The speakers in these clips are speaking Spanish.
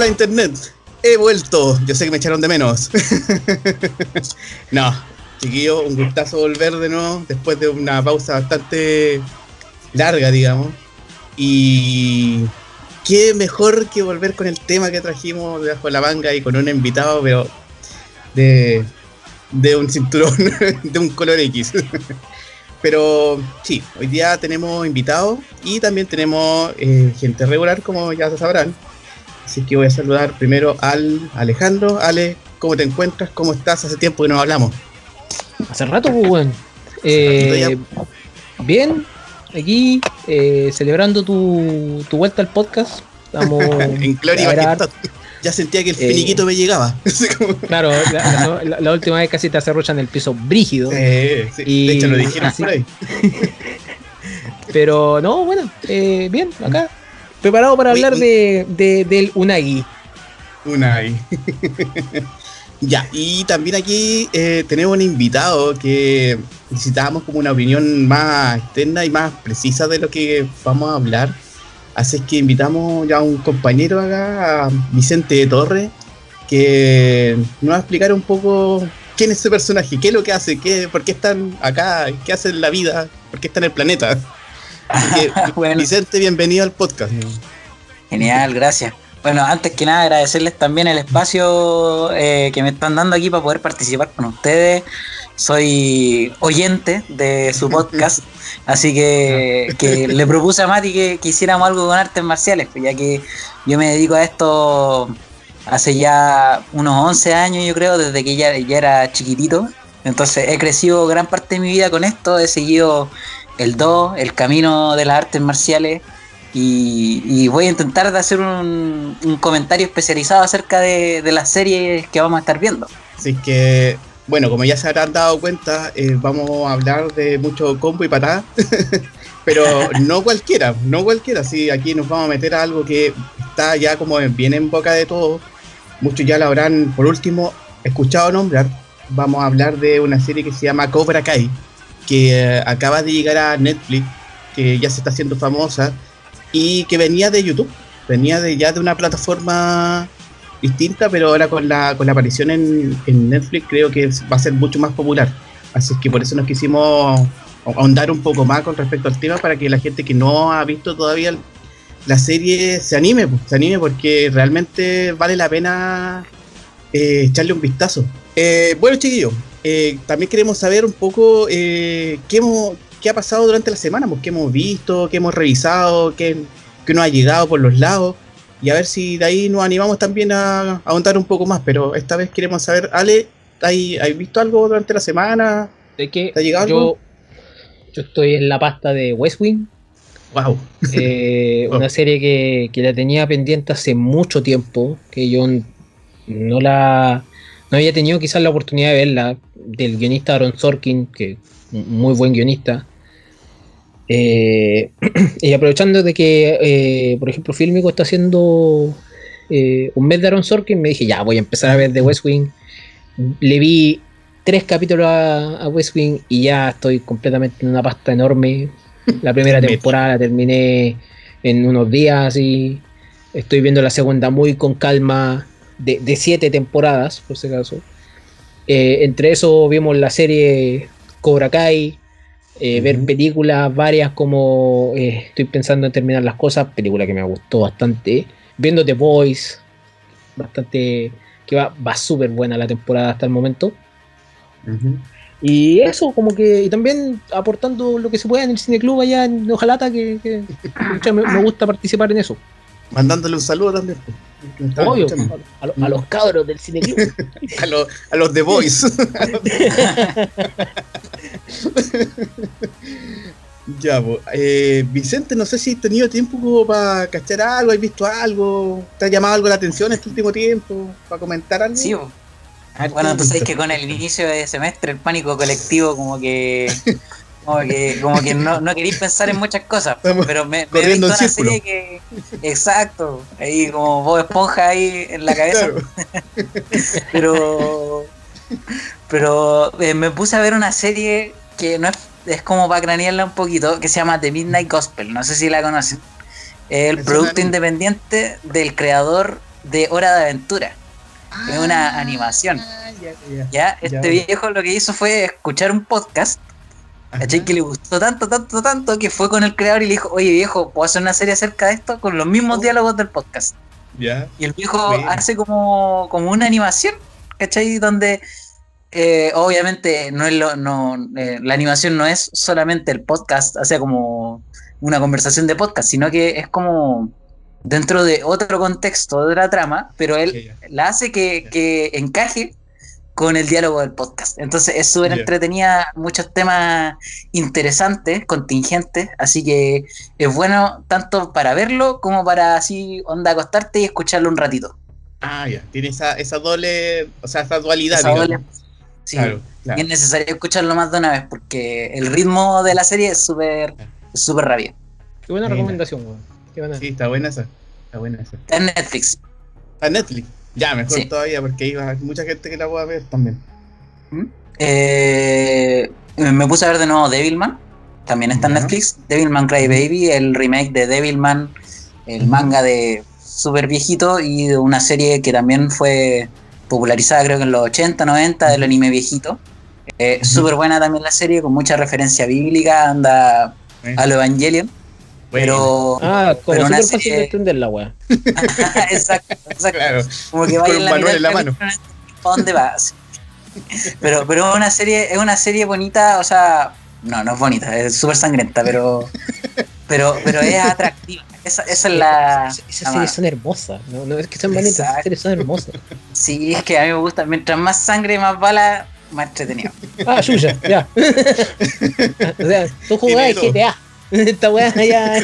Hola Internet, he vuelto. Yo sé que me echaron de menos. no, chiquillo, un gustazo volver de nuevo después de una pausa bastante larga, digamos. Y qué mejor que volver con el tema que trajimos debajo de la manga y con un invitado, pero de, de un cinturón de un color X. pero sí, hoy día tenemos invitados y también tenemos eh, gente regular, como ya se sabrán. Así que voy a saludar primero al Alejandro. Ale, ¿cómo te encuentras? ¿Cómo estás? Hace tiempo que no hablamos. Hace rato, pues, bueno. Eh, bien, aquí eh, celebrando tu, tu, vuelta al podcast. Estamos en Gloria Ya sentía que el eh, finiquito me llegaba. claro, la, última vez casi te en el piso brígido. y, de hecho lo dijeron por ahí. Pero no, bueno, bien, acá Preparado para hablar de, del Unagi. Unagi. ya, y también aquí eh, tenemos un invitado que necesitábamos como una opinión más externa y más precisa de lo que vamos a hablar. Así que invitamos ya a un compañero acá, a Vicente Torre, que nos va a explicar un poco quién es ese personaje, qué es lo que hace, qué, por qué están acá, qué hace en la vida, por qué está en el planeta. Vicente, bienvenido al podcast. Genial, gracias. Bueno, antes que nada agradecerles también el espacio eh, que me están dando aquí para poder participar con ustedes. Soy oyente de su podcast, así que, le propuse a Mati que, que, hiciéramos algo con artes marciales, pues ya que yo me dedico a esto hace ya unos 11 años, yo creo, desde que ya, ya era chiquitito. Entonces he crecido gran parte de mi vida con esto, he seguido el 2, el camino de las artes marciales. Y, voy a intentar de hacer un, comentario especializado acerca de, las series que vamos a estar viendo. Así que, bueno, como ya se habrán dado cuenta, eh, vamos a hablar de mucho combo y patada. Pero no cualquiera, no cualquiera. Sí, aquí nos vamos a meter a algo que está ya como bien en boca de todos. Muchos ya lo habrán, por último, escuchado nombrar. Vamos a hablar de una serie que se llama Cobra Kai que eh, acaba de llegar a Netflix, que ya se está haciendo famosa y que venía de YouTube, venía de ya de una plataforma distinta, pero ahora con la, con la aparición en, Netflix creo que va a ser mucho más popular. Así que por eso nos quisimos ahondar un poco más con respecto al tema para que la gente que no ha visto todavía la serie se anime, pues, se anime porque realmente vale la pena eh, echarle un vistazo. Eh, bueno, chiquillos, eh, también queremos saber un poco eh, qué, hemos, qué ha pasado durante la semana, pues, qué hemos visto, qué hemos revisado, qué, qué, nos ha llegado por los lados. Y a ver si de ahí nos animamos también a, a un poco más. Pero esta vez queremos saber, Ale, ¿has visto algo durante la semana? ¿De qué? ¿Te ha llegado yo, algo? Yo estoy en la pasta de West Wing. Wow. Eh, una serie que, que la tenía pendiente hace mucho tiempo, que yo no la no había tenido quizás la oportunidad de verla, del guionista Aaron Sorkin, que muy buen guionista. Eh, y aprovechando de que, eh, por ejemplo, Filmico está haciendo eh, un mes de Aaron Sorkin, me dije, ya, voy a empezar a ver The West Wing. Le vi tres capítulos a, West Wing y ya estoy completamente en una pasta enorme. La primera temporada la terminé en unos días y estoy viendo la segunda muy con calma de, siete temporadas, por si acaso. Eh, entre eso vimos la serie Cobra Kai, eh, ver películas varias como eh, estoy pensando en terminar las cosas, película que me gustó bastante. Viendo The Voice, bastante que va, va súper buena la temporada hasta el momento. Y eso, como que, y también aportando lo que se pueda en el cine club allá en Ojalata, que, me gusta participar en eso. Mandándole un saludo también. Obvio, a, los cabros del cine a, los, a los The Boys. ya, eh, Vicente, no sé si has tenido tiempo como para cachar algo, has visto algo, te ha llamado algo la atención este último tiempo, para comentar algo. Sí, bueno, tú sabes que con el inicio de semestre el pánico colectivo como que Como que, como que no, no queréis pensar en muchas cosas, pero me, me he visto una serie que. Exacto, ahí como vos Esponja ahí en la cabeza. pero. Pero eh, me puse a ver una serie que no es, es como para cranearla un poquito, que se llama The Midnight Gospel. No sé si la conocen. El producto independiente del creador de Hora de Aventura. es una Ah, animación. Ya, ya, Ya, este viejo lo que hizo fue escuchar un podcast. ¿Cachai? Que le gustó tanto, tanto, tanto que fue con el creador y le dijo, oye viejo, ¿puedo hacer una serie acerca de esto? Con los mismos Oh. diálogos del podcast. Ya. Y el viejo hace como, como una animación, ¿cachai? Donde eh, obviamente no es lo, no, eh, la animación no es solamente el podcast, o sea, como una conversación de podcast, sino que es como dentro de otro contexto de la trama, pero él la hace que, que encaje con el diálogo del podcast. Entonces es súper entretenida, muchos temas interesantes, contingentes, así que es bueno tanto para verlo como para así onda acostarte y escucharlo un ratito. Ah, ya. Tiene esa, esa doble, o sea, esa dualidad, Esa digamos. doble- Sí, Claro, y es necesario escucharlo más de una vez porque el ritmo de la serie es súper es súper rápido. Qué buena recomendación, weón. Qué buena. Sí, está buena esa. Está buena esa. Está en Netflix. Está en Netflix. Ya, mejor Sí. todavía, porque hay mucha gente que la pueda ver también. Eh, me puse a ver de nuevo Devilman. También está en. Netflix. Devilman Cry Baby, el remake de Devilman, el manga de súper viejito y de una serie que también fue popularizada creo que en los 80, 90 del anime viejito. Eh. Súper buena también la serie, con mucha referencia bíblica, anda a lo Evangelion. Pero, Ah, como pero súper fácil serie- de entender la weá. exacto, exacto. Claro, Como que Con vaya un en la en la mano. capítulo, ¿pa' dónde vas? Pero, pero es una serie, es una serie bonita, o sea, no, no es bonita, es súper sangrienta, pero, pero, pero es atractiva. Esa, esa es la. Esas series son hermosas. No, no es que sean bonitas, esas series son hermosas. Sí, es que a mí me gusta. Mientras más sangre y más bala, más entretenido. Ah, Yuya, ya. o sea, tú jugabas GTA. Esta weá ya.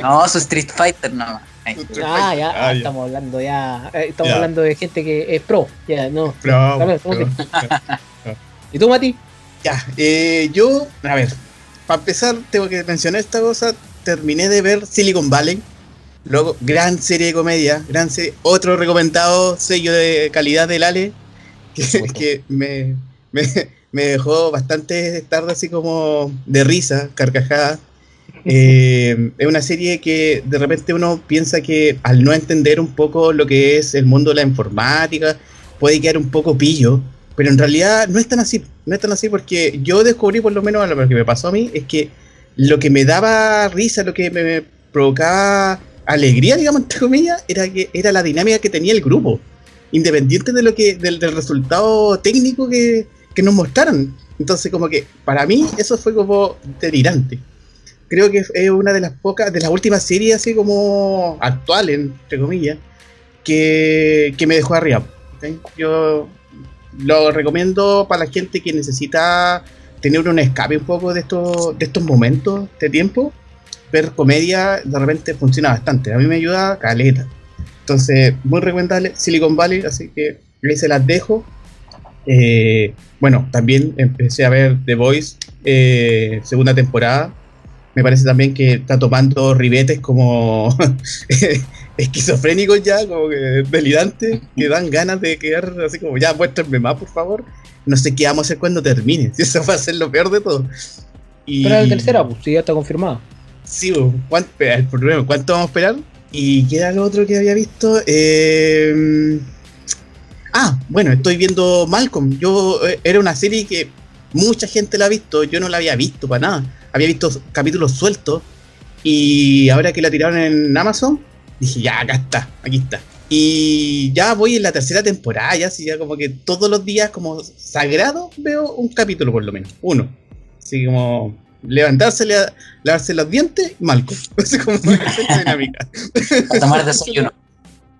No, su Street Fighter nomás. Ahí. Ah, ya, Ah, ya. estamos hablando ya. eh, Estamos Ya. hablando de gente que es pro. Ya, no. Bravo, Dale, ¿cómo bravo. ¿Y tú, Mati? Ya, eh, yo, a ver, para empezar, tengo que mencionar esta cosa. Terminé de ver Silicon Valley. Luego, gran serie de comedia, gran serie. Otro recomendado sello de calidad del Ale, que, que me, me, me dejó bastante tarde así como de risa, carcajada. Eh, es una serie que de repente uno piensa que al no entender un poco lo que es el mundo de la informática, puede quedar un poco pillo, pero en realidad no es tan así, no es tan así porque yo descubrí por lo menos lo que me pasó a mí es que lo que me daba risa, lo que me provocaba alegría, digamos, entre comillas, era que era la dinámica que tenía el grupo, independiente de lo que, del, del resultado técnico que, que nos mostraron. Entonces, como que para mí eso fue como delirante. Creo que es una de las pocas, de las últimas series así como actuales, entre comillas, que, que me dejó arriba. Yo lo recomiendo para la gente que necesita tener un escape un poco de estos, de estos momentos de tiempo. Ver comedia de repente funciona bastante. A mí me ayuda caleta. Entonces, muy recomendable Silicon Valley, así que ahí se las dejo. Eh, bueno, también empecé a ver The Voice, eh, segunda temporada. Me parece también que está tomando ribetes como esquizofrénicos ya, como que delirantes, que dan ganas de quedar así como, ya, muéstrenme más, por favor. No sé qué vamos a hacer cuando termine, si eso va a ser lo peor de todo. Y, Pero la tercera, pues, sí, ya está confirmada. Sí, bo, ¿cuánto, espera, el problema, ¿cuánto vamos a esperar? ¿Y qué era lo otro que había visto? Eh, ah, bueno, estoy viendo Malcolm. Yo eh, era una serie que mucha gente la ha visto, yo no la había visto para nada. Había visto capítulos sueltos y ahora que la tiraron en Amazon, dije, ya, acá está, aquí está. Y ya voy en la tercera temporada, ya, así ya como que todos los días como sagrado veo un capítulo por lo menos, uno. Así como levantarse, le- lavarse los dientes, Malcolm. Así como esa dinámica. A tomar desayuno.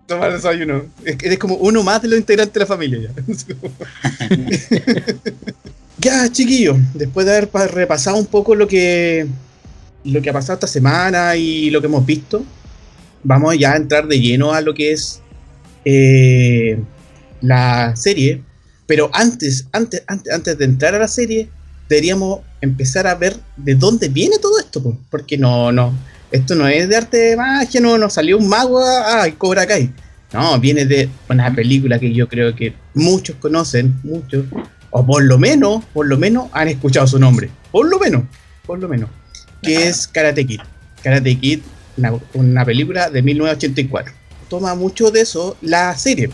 Tomar desayuno. Eres como uno más de los integrantes de la familia ya. Ya, chiquillos, después de haber pa- repasado un poco lo que lo que ha pasado esta semana y lo que hemos visto, vamos ya a entrar de lleno a lo que es eh, la serie. Pero antes, antes, antes, antes de entrar a la serie, deberíamos empezar a ver de dónde viene todo esto, po, porque no, no, esto no es de arte de magia, no, no salió un mago, ah, y Cobra Kai. No, viene de una película que yo creo que muchos conocen, muchos, o por lo menos, por lo menos han escuchado su nombre, por lo menos, por lo menos, que es Karate Kid. Karate Kid, una, película de 1984. Toma mucho de eso la serie.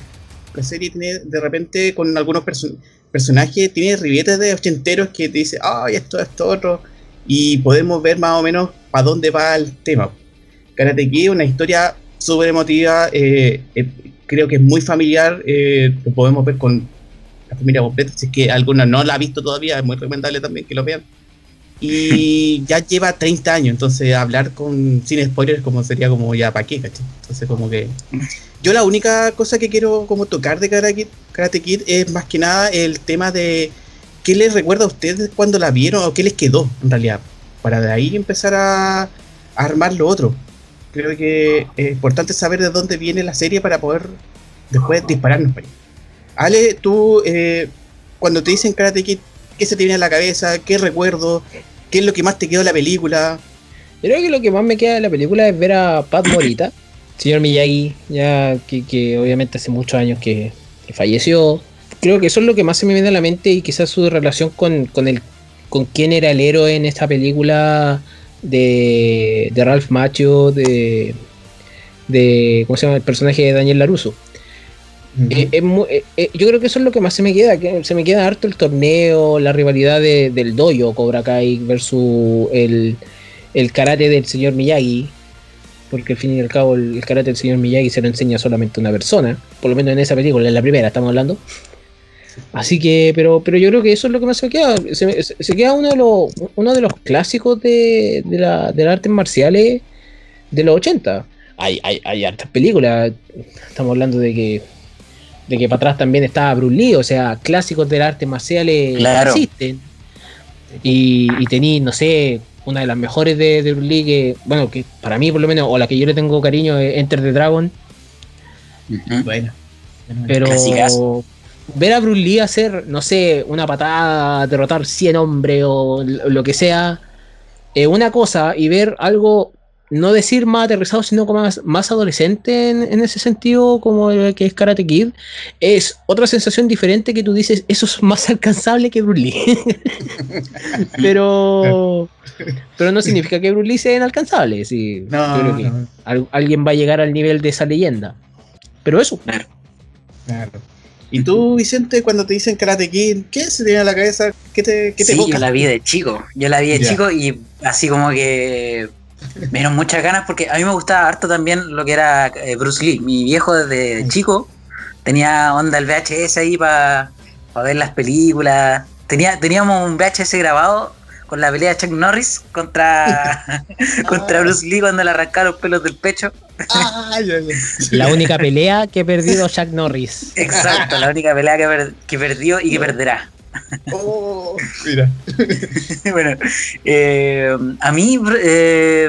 La serie tiene de repente con algunos personajes, tiene ribietes de ochenteros que te dice, ay, esto, esto, otro. Y podemos ver más o menos para dónde va el tema. Karate Kid, una historia súper emotiva, eh, eh, creo que es muy familiar, eh, lo podemos ver con la familia completa, si es que alguna no la ha visto todavía, es muy recomendable también que lo vean. Y ya lleva 30 años, entonces hablar con sin spoilers como sería como ya para qué, ¿cachai? Entonces como que... Yo la única cosa que quiero como tocar de Karate Kid, es más que nada el tema de qué les recuerda a ustedes cuando la vieron o qué les quedó en realidad, para de ahí empezar a, armar lo otro. Creo que es importante saber de dónde viene la serie para poder después dispararnos para Ale, tú, eh, cuando te dicen Karate Kid, ¿qué se te viene a la cabeza? ¿Qué recuerdo? ¿Qué es lo que más te quedó de la película? Creo que lo que más me queda de la película es ver a Pat Morita, señor Miyagi, ya que, obviamente hace muchos años que, falleció. Creo que eso es lo que más se me viene a la mente y quizás su relación con, con, el, con quién era el héroe en esta película de, de Ralph Macchio, de, de. ¿Cómo se llama? El personaje de Daniel Laruso. Eh, eh, eh, yo creo que eso es lo que más se me queda. Que se me queda harto el torneo, la rivalidad del dojo Cobra Kai versus el, karate del señor Miyagi. Porque al fin y al cabo el, karate del señor Miyagi se lo enseña solamente una persona. Por lo menos en esa película, en la primera estamos hablando. Así que, pero, pero yo creo que eso es lo que más se queda. Se, queda uno de los, uno de los clásicos de, de, la, de las artes marciales de los 80. Hay, hay, hay hartas películas. Estamos hablando de que de que para atrás también estaba Bruce Lee, o sea, clásicos del arte marcial existen. Y, y tení, no sé, una de las mejores de, Bruce Lee, que, bueno, que para mí por lo menos, o la que yo le tengo cariño, es Enter the Dragon. Bueno. Pero ver a Bruce Lee hacer, no sé, una patada, derrotar 100 hombres o lo que sea, es una cosa, y ver algo no decir más aterrizado, sino como más, adolescente en, ese sentido, como el que es Karate Kid, es otra sensación diferente que tú dices, eso es más alcanzable que Bruce Lee. pero, pero no significa que Bruce Lee sea inalcanzable. Sí, creo que alguien va a llegar al nivel de esa leyenda. Pero eso. Claro. claro. ¿Y tú, Vicente, cuando te dicen Karate Kid, qué se te viene a la cabeza? ¿Qué te, qué te sí, yo la vi de chico. Yo la vi de chico y así como que me dieron muchas ganas porque a mí me gustaba harto también lo que era eh, Bruce Lee. Mi viejo desde chico tenía onda el VHS ahí para ver las películas. Tenía, teníamos un VHS grabado con la pelea de Chuck Norris contra, contra Bruce Lee cuando le arrancaron los pelos del pecho. la única pelea que ha perdido Chuck Norris. Exacto, la única pelea que, que perdió y que perderá. Oh, mira. bueno, eh, a mí, eh,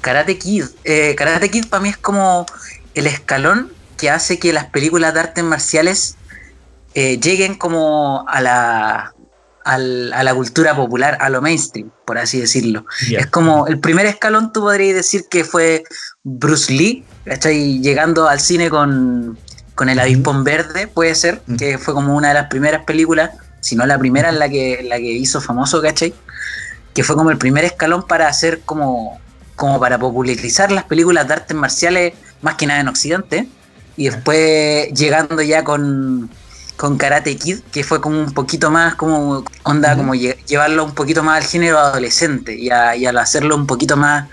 Karate Kid, eh, Karate Kid para mí es como el escalón que hace que las películas de artes marciales lleguen como a la, a la cultura popular, a lo mainstream, por así decirlo. Es como el primer escalón, tú podrías decir que fue Bruce Lee, ¿cachai? Llegando al cine con, con el avispón verde, puede ser, que fue como una de las primeras películas, si no la primera en la que, la que hizo famoso, ¿cachai? Que fue como el primer escalón para hacer como, como para popularizar las películas de artes marciales, más que nada en Occidente, y después llegando ya con, con Karate Kid, que fue como un poquito más como onda, como llevarlo un poquito más al género adolescente y, a, y al hacerlo un poquito más,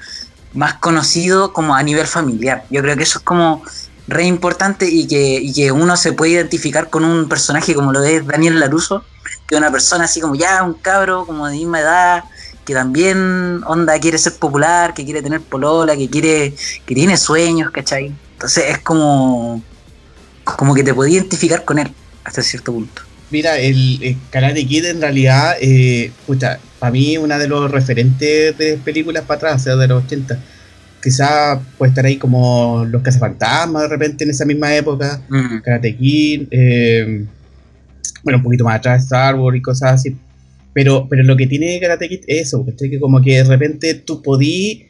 más conocido como a nivel familiar. Yo creo que eso es como re importante y que, que uno se puede identificar con un personaje como lo es Daniel Laruso, que es una persona así como ya un cabro, como de misma edad, que también onda quiere ser popular, que quiere tener polola, que quiere, que tiene sueños, ¿cachai? Entonces es como, como que te puedes identificar con él hasta cierto punto. Mira, el, Karate Kid en realidad, eh, para mí una de los referentes de películas para atrás, o sea, de los 80 quizá puede estar ahí como Los Cazafantasmas de repente en esa misma época, Karate Kid, eh, bueno, un poquito más atrás Star Wars y cosas así. Pero, pero lo que tiene Karate Kid es eso, que como que de repente tú podías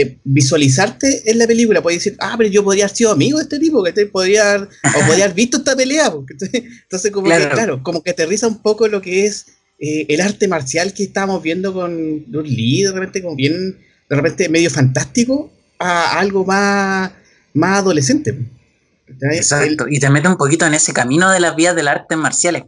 eh, visualizarte en la película, podías decir, ah, pero yo podría haber sido amigo de este tipo, que te podría o podría haber visto esta pelea. Entonces, como que, claro, como que aterriza un poco lo que es eh, el arte marcial que estábamos viendo con Bruce Lee, de repente como bien de repente medio fantástico a algo más, más adolescente. Exacto, y te mete un poquito en ese camino de las vías del arte marciales.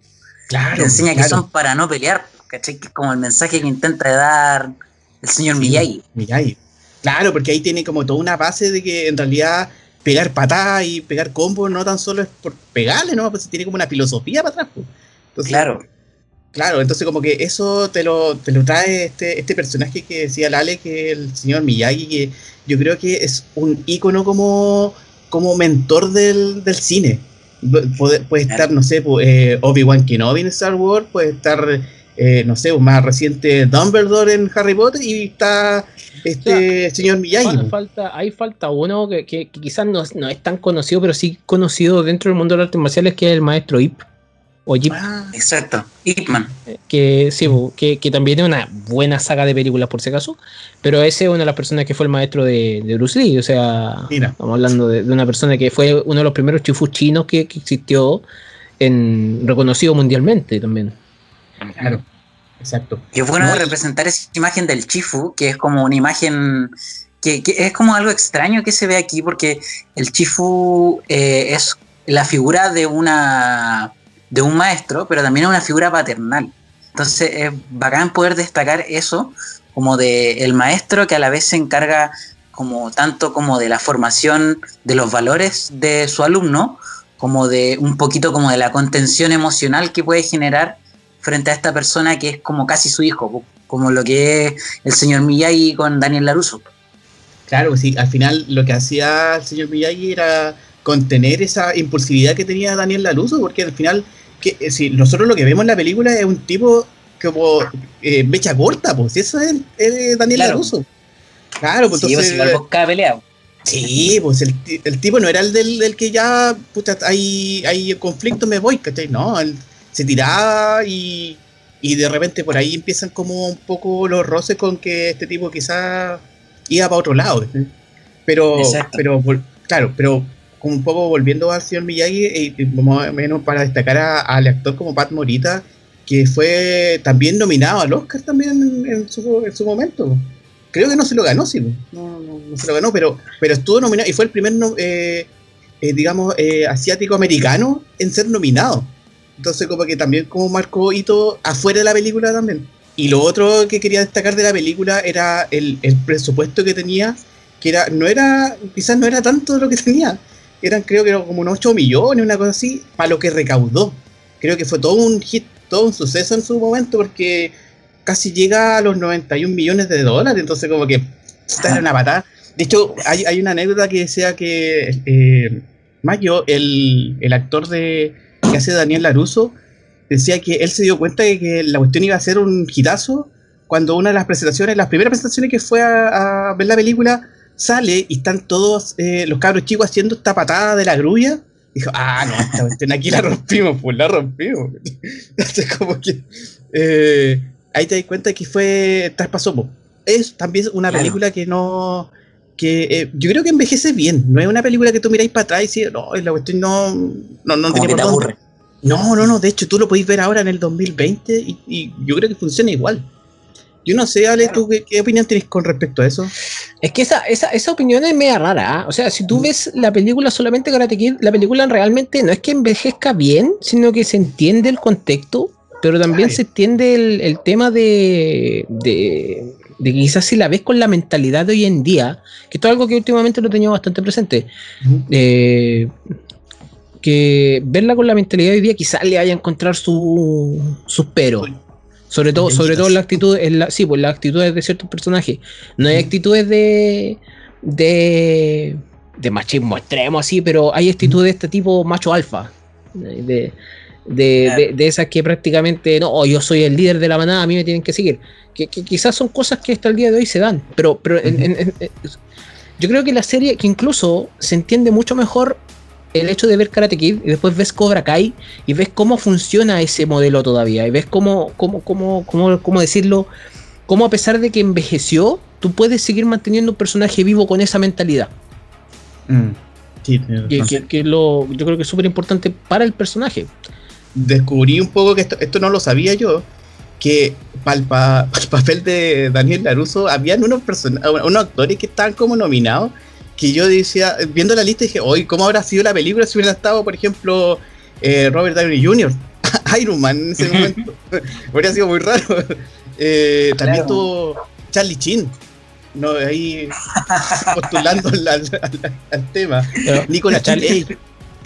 Claro. Te enseña que son para no pelear, ¿cachai? Que es como el mensaje que intenta dar el señor Miyagi. Miyagi. Claro, porque ahí tiene como toda una base de que en realidad pegar patadas y pegar combos no tan solo es por pegarle, ¿no? Pues tiene como una filosofía para atrás. Pues. claro. Claro, entonces como que eso te lo, te lo trae este, este personaje que decía Lale, que el señor Miyagi, que yo creo que es un ícono como, como mentor del, cine. Puede, estar, no sé, eh, Obi-Wan Kenobi en Star Wars, puede estar, eh, no sé, más reciente Dumbledore en Harry Potter y está este señor Miyagi. Falta, hay falta uno que, que, quizás no, no, es tan conocido, pero sí conocido dentro del mundo de las artes marciales, que es el maestro Ip. O ah, exacto, Ipman. Que sí, que, que, también es una buena saga de películas por si acaso, pero ese es una de las personas que fue el maestro de, de Bruce Lee, o sea, estamos hablando de, una persona que fue uno de los primeros chifus chinos que, existió, en, reconocido mundialmente también. Claro, exacto. Y es bueno representar esa imagen del chifu, que es como una imagen que, que, es como algo extraño que se ve aquí, porque el chifu eh, es la figura de una de un maestro, pero también es una figura paternal. Entonces es bacán poder destacar eso como de el maestro que a la vez se encarga como tanto como de la formación de los valores de su alumno, como de un poquito como de la contención emocional que puede generar frente a esta persona que es como casi su hijo, como lo que es el señor Miyagi con Daniel Laruso. Claro, sí, al final lo que hacía el señor Miyagi era contener esa impulsividad que tenía Daniel Laruso, porque al final que eh, si nosotros lo que vemos en la película es un tipo como eh, mecha corta, pues eso es, Daniel claro. LaRusso. Claro, pues sí, entonces. Pues, si peleado. Sí, pues el, el, tipo no era el del, que ya, puta, hay, hay conflicto, me voy, ¿cachai? No, él se tiraba y, y de repente por ahí empiezan como un poco los roces con que este tipo quizás iba para otro lado. Pero, pero, claro, pero como un poco volviendo al señor Miyagi, y, menos para destacar al actor como Pat Morita, que fue también nominado al Oscar también en, su, momento. Creo que no se lo ganó, sí, no, no, se lo ganó, pero, pero estuvo nominado y fue el primer, eh, eh, digamos, eh, asiático-americano en ser nominado. Entonces como que también como marcó hito afuera de la película también. Y lo otro que quería destacar de la película era el, el presupuesto que tenía, que era, no era, quizás no era tanto lo que tenía, eran creo que eran como unos 8 millones, una cosa así, para lo que recaudó. Creo que fue todo un hit, todo un suceso en su momento porque casi llega a los 91 millones de dólares, entonces como que esta era una patada. De hecho, hay, hay una anécdota que decía que eh, Mayo, el, el, actor de que hace Daniel Laruso, decía que él se dio cuenta de que la cuestión iba a ser un hitazo cuando una de las presentaciones, las primeras presentaciones que fue a ver la película, sale y están todos eh, los cabros chicos haciendo esta patada de la grulla. Dijo, ah, no, esta cuestión aquí la rompimos, pues la rompimos. Entonces, como que eh, ahí te das cuenta que fue traspasó. Es también una película que no. Que eh, yo creo que envejece bien. No es una película que tú miráis para atrás y dices, no, la cuestión no. No, no tiene por No, no, no. De hecho, tú lo podéis ver ahora en el 2020 y, y yo creo que funciona igual. Yo no sé, Ale, ¿tú qué, opinión tienes con respecto a eso? Es que esa, esa, esa opinión es media rara. ¿ah? O sea, si tú mm. ves la película solamente Karate Kid, la película realmente no es que envejezca bien, sino que se entiende el contexto, pero también se entiende el, tema de, de, de, quizás si la ves con la mentalidad de hoy en día, que esto es algo que últimamente lo he tenido bastante presente. Eh, que verla con la mentalidad de hoy día quizás le vaya a encontrar sus su pero. Sobre todo, sobre todo la actitud, en la, sí, pues las actitudes de ciertos personajes. No hay actitudes de, de, de machismo extremo así, pero hay actitudes de este tipo macho alfa. De, de, de, esas que prácticamente, no, yo soy el líder de la manada, a mí me tienen que seguir. Que, quizás son cosas que hasta el día de hoy se dan, pero, pero yo creo que la serie, que incluso se entiende mucho mejor el hecho de ver Karate Kid y después ves Cobra Kai y ves cómo funciona ese modelo todavía y ves cómo, cómo, cómo, cómo, cómo decirlo, cómo a pesar de que envejeció, tú puedes seguir manteniendo un personaje vivo con esa mentalidad. Mm, sí, que, lo, yo creo que es súper importante para el personaje. Descubrí un poco que esto, esto no lo sabía yo, que para el, papel de Daniel Laruso, habían unos, unos actores que estaban como nominados, que yo decía, viendo la lista, dije, hoy, ¿cómo habrá sido la película si hubiera estado, por ejemplo, eh, Robert Downey Jr., Iron Man en ese momento? Habría sido muy raro. Eh, también estuvo Charlie Chin, no, ahí postulando al, tema. Nicolas Charlie.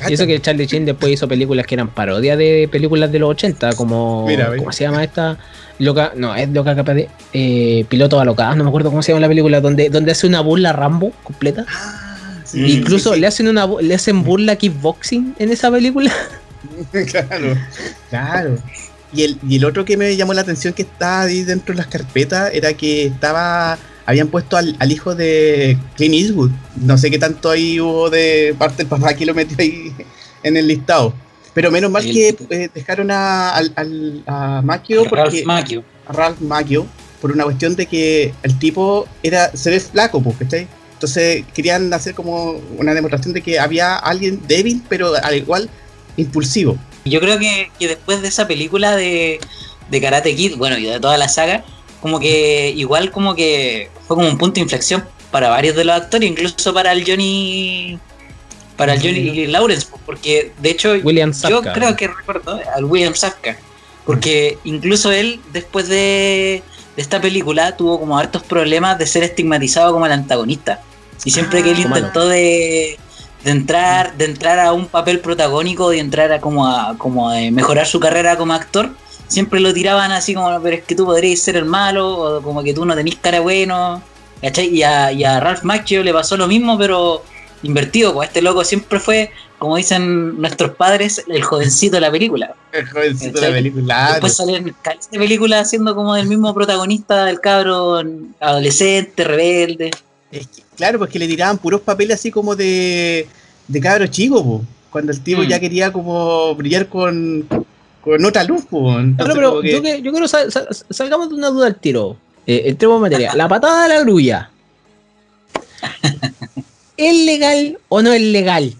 Y eso que Charlie Chin después hizo películas que eran parodias de películas de los 80, como. ¿Cómo se llama esta? Loca, no, es loca capaz de. Eh, piloto alocado, no me acuerdo cómo se llama la película, donde, donde hace una burla Rambo completa. Ah, Incluso le hacen una le hacen burla kickboxing en esa película. claro, claro. Y el, y el otro que me llamó la atención que estaba ahí dentro de las carpetas era que estaba habían puesto al, hijo de Clint Eastwood. No sé qué tanto ahí hubo de parte del papá que lo metió ahí en el listado. Pero menos mal que eh, dejaron a, al, a Macchio porque, Ralph A Ralph Macchio por una cuestión de que el tipo era se ve flaco, pues, Entonces querían hacer como una demostración de que había alguien débil, pero al igual impulsivo. Yo creo que, que después de esa película de, de Karate Kid, bueno, y de toda la saga, como que igual como que fue como un punto de inflexión para varios de los actores, incluso para el Johnny para el Johnny Lawrence, porque de hecho yo creo que recuerdo al William Safka, porque incluso él después de, esta película tuvo como hartos problemas de ser estigmatizado como el antagonista. Y siempre que él ah, intentó de, de entrar, de entrar a un papel protagónico, de entrar a como a como a mejorar su carrera como actor, siempre lo tiraban así como, pero es que tú podrías ser el malo, o como que tú no tenés cara bueno, ¿cachai? Y a, y a Ralph Macchio le pasó lo mismo, pero invertido, pues este loco siempre fue, como dicen nuestros padres, el jovencito de la película. El jovencito de la película. Después salen de película siendo como del mismo protagonista del cabro adolescente, rebelde. claro, pues que le tiraban puros papeles así como de, de cabro chico, cuando el tipo mm. ya quería como brillar con, con otra luz, pero yo, quiero salgamos de una duda al tiro. Eh, entremos en materia. La patada de la grulla. ¿Es legal o no es legal?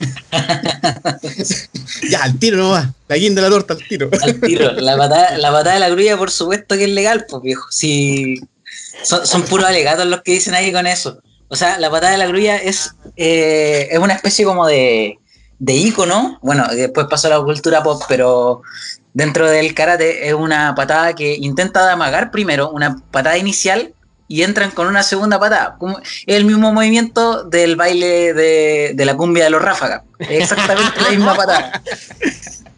ya, al tiro nomás. La guinda de la torta, al tiro. Al tiro. La patada, la patada de la grulla, por supuesto que es legal, pues viejo. Si son, puros alegatos los que dicen ahí con eso. O sea, la patada de la grulla es, eh, es una especie como de de ícono, bueno, después pasó a la cultura pop, pero dentro del karate es una patada que intenta amagar primero, una patada inicial, y entran con una segunda patada. Es el mismo movimiento del baile de, la cumbia de los ráfagas. exactamente la misma patada.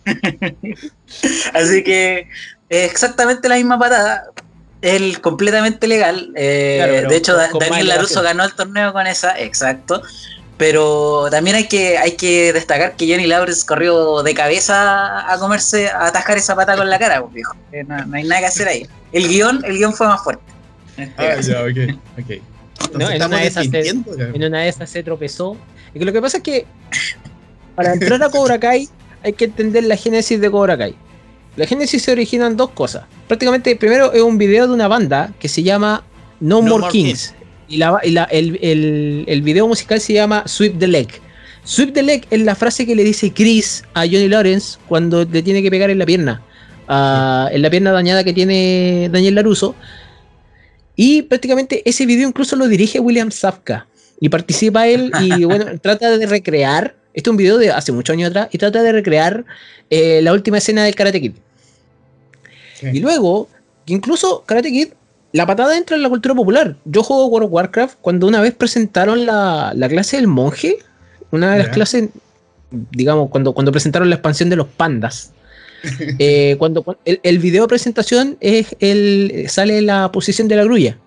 Así que exactamente la misma patada. Es completamente legal. Eh, de hecho, Daniel Laruso ganó el torneo con esa, exacto. Pero también hay que, hay que destacar que Johnny Lawrence corrió de cabeza a comerse, a atajar esa pata con la cara, pues, viejo. Eh, no, hay nada que hacer ahí. El guion, el guion fue más fuerte. Este ah, ya, ok, ok. No, en, una de esas se, en una de esas se tropezó. Y que lo que pasa es que para entrar a Cobra Kai hay que entender la génesis de Cobra Kai. La génesis se originan dos cosas. Prácticamente, primero es un video de una banda que se llama No, More, Kings. Y, el, video musical se llama Sweep the Leg. Sweep the Leg es la frase que le dice Chris a Johnny Lawrence cuando le tiene que pegar en la pierna. en la pierna dañada que tiene Daniel Laruso. Y prácticamente ese video incluso lo dirige William Safka. Y participa él y bueno, trata de recrear. Este es un video de hace muchos años atrás. Y trata de recrear eh, la última escena del Karate Kid. Y luego, incluso Karate Kid la patada entra en la cultura popular. Yo juego World of Warcraft cuando una vez presentaron la, clase del monje, una de las clases, digamos, cuando, cuando presentaron la expansión de los pandas. Eh, cuando, el, video de presentación es el sale la posición de la grulla.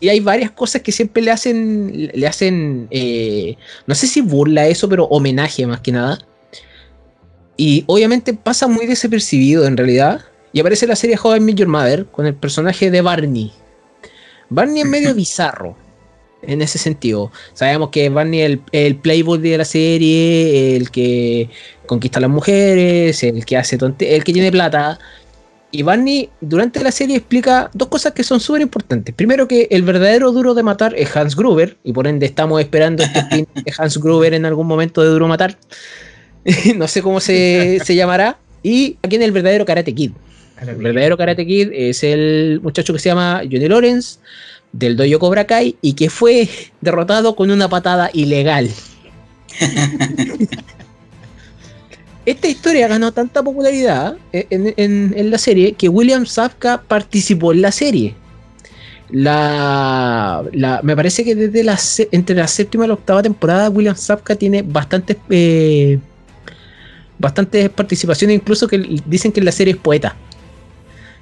y hay varias cosas que siempre le hacen, le hacen, eh, no sé si burla eso, pero homenaje más que nada. Y obviamente pasa muy desapercibido en realidad. Y aparece la serie How I Met Your Mother con el personaje de Barney. Barney es medio bizarro en ese sentido. Sabemos que Barney es el, playboy de la serie, el que conquista a las mujeres, el que hace tonte el que tiene plata. Y Barney durante la serie explica dos cosas que son súper importantes. Primero que el verdadero duro de matar es Hans Gruber, y por ende estamos esperando este spin de Hans Gruber en algún momento de duro matar. no sé cómo se, se llamará. Y aquí en el verdadero Karate Kid. El verdadero Karate Kid es el muchacho que se llama Johnny Lawrence del dojo Cobra Kai y que fue derrotado con una patada ilegal. Esta historia ganó tanta popularidad en, en- en la serie que William Sapka participó en la serie. La, la- me parece que desde la, entre la séptima y la octava temporada William Sapka tiene bastantes eh, bastantes participaciones, incluso que dicen que en la serie es poeta.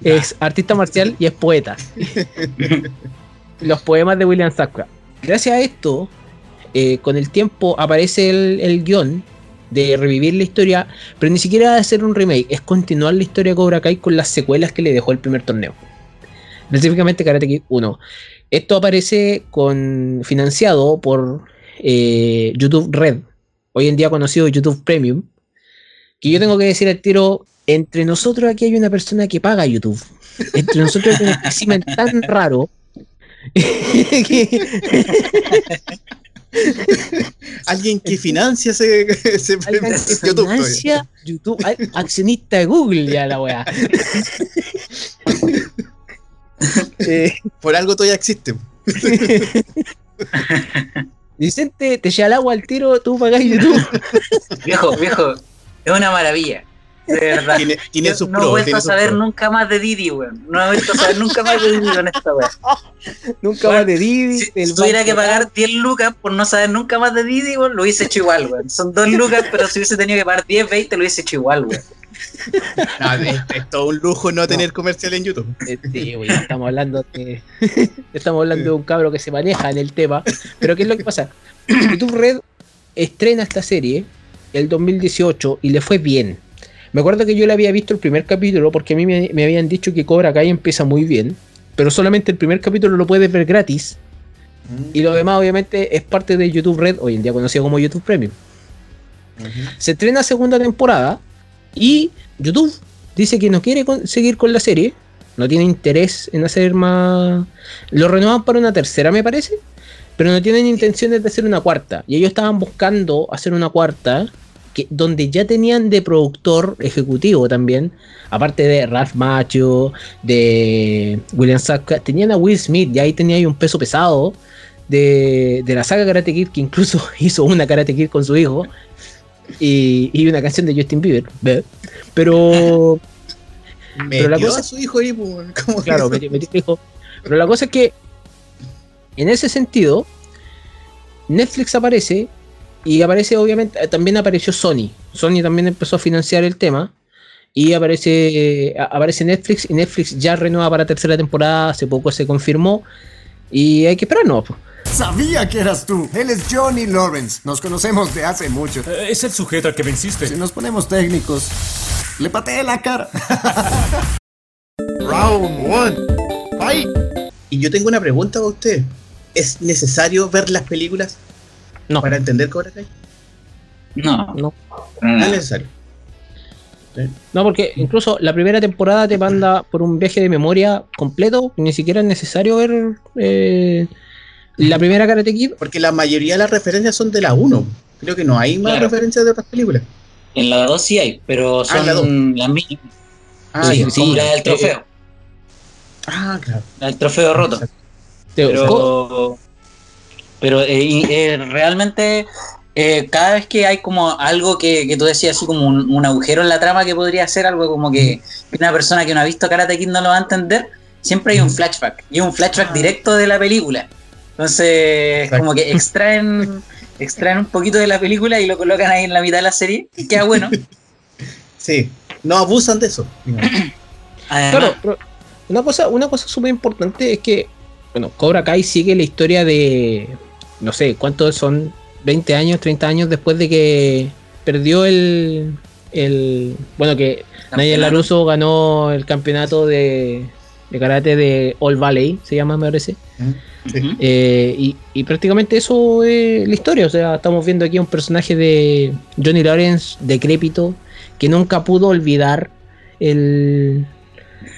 Es artista marcial y es poeta. Los poemas de William Sapka. Gracias a esto, eh, con el tiempo aparece el, el guion de revivir la historia, pero ni siquiera de hacer un remake, es continuar la historia de Cobra Kai con las secuelas que le dejó el primer torneo. Específicamente Karate Kid 1. Esto aparece con, financiado por eh, YouTube Red, hoy en día conocido YouTube Premium, que yo tengo que decir al tiro, entre nosotros aquí hay una persona que paga YouTube. Entre nosotros hay un espécimen tan raro que- Alguien que financia ese, ese Alguien que YouTube, financia YouTube, ay, accionista de Google ya la weá. Eh, Por algo todavía existe. Vicente, te echa el agua al tiro, tú pagás YouTube. Viejo, viejo, es una maravilla. De verdad. Tiene, tiene Yo sus no he vuelto a saber pros. nunca más de Didi, weón. No he vuelto a saber nunca más de Didi con esta weón. Nunca Bueno, más de Didi. Si, el si tuviera que pagar 10 lucas por no saber nunca más de Didi, weón, lo hubiese hecho igual, weón. Son 2 lucas, pero si hubiese tenido que pagar 10, 20, lo hubiese hecho igual, weón. No, es, es todo un lujo no, tener comercial en YouTube. Eh, Sí, güey, estamos hablando de. estamos hablando de un cabro que se maneja en el tema. Pero ¿qué es lo que pasa? YouTube Red estrena esta serie el 2018 y le fue bien. Me acuerdo que yo le había visto el primer capítulo porque a mí me, me habían dicho que Cobra Kai empieza muy bien. Pero solamente el primer capítulo lo puedes ver gratis. Y lo demás, obviamente, es parte de YouTube Red, hoy en día conocido como YouTube Premium. Se estrena segunda temporada y YouTube dice que no quiere con- seguir con la serie, no tiene interés en hacer más. Lo renuevan para una tercera, me parece, pero no tienen intenciones de hacer una cuarta. Y ellos estaban buscando hacer una cuarta que, donde ya tenían de productor ejecutivo también, aparte de Ralph Macho, de William Sapka, tenían a Will Smith, y ahí tenía ahí un peso pesado. De, de la saga Karate Kid, que incluso hizo una Karate Kid con su hijo, y, y una canción de Justin Bieber. Pero, Metió la cosa- a su hijo ahí, pues, ¿cómo claro, que metió- metió el hijo. Pero la cosa es que, en ese sentido, Netflix aparece y aparece, obviamente, eh, también apareció Sony. Sony también empezó a financiar el tema. Y aparece, eh, aparece Netflix y Netflix ya renueva para tercera temporada. Hace poco se confirmó. Y hay que esperarnos. Sabía que eras tú. Él es Johnny Lawrence. Nos conocemos de hace mucho. Eh, Es el sujeto al que venciste. Si nos ponemos técnicos, le pateé la cara. Round one. Fight. Y yo tengo una pregunta para usted. ¿Es necesario ver las películas No. para entender Cobra Kai? No. No. No es necesario. No, porque incluso la primera temporada te manda por un viaje de memoria completo. Ni siquiera es necesario ver eh, la primera Karate Kid. Porque la mayoría de las referencias son de la 1. Creo que no hay más Claro. referencias de otras películas. En la 2 sí hay, pero Ah, en la dos. son las mínimas. Ah, Sí, la del trofeo. Ah, claro. La del trofeo roto. Pero, pero eh, eh, realmente eh, cada vez que hay como algo que, que tú decías, así como un, un agujero en la trama que podría ser algo como que una persona que no ha visto Karate Kid no lo va a entender, siempre hay un flashback. Y un flashback directo de la película. Entonces, Exacto. como que extraen, extraen un poquito de la película y lo colocan ahí en la mitad de la serie. Y queda bueno. Sí. No abusan de eso. Además, Claro, pero una cosa, una cosa súper importante es que, bueno, Cobra Kai sigue la historia de, no sé, ¿cuántos son? 20 años, 30 años después de que perdió el, el bueno, que Nigel Laruso ganó el campeonato de, de karate de All Valley, se llama, me parece. Eh, y, y prácticamente eso es la historia. O sea, estamos viendo aquí un personaje de Johnny Lawrence decrépito que nunca pudo olvidar el,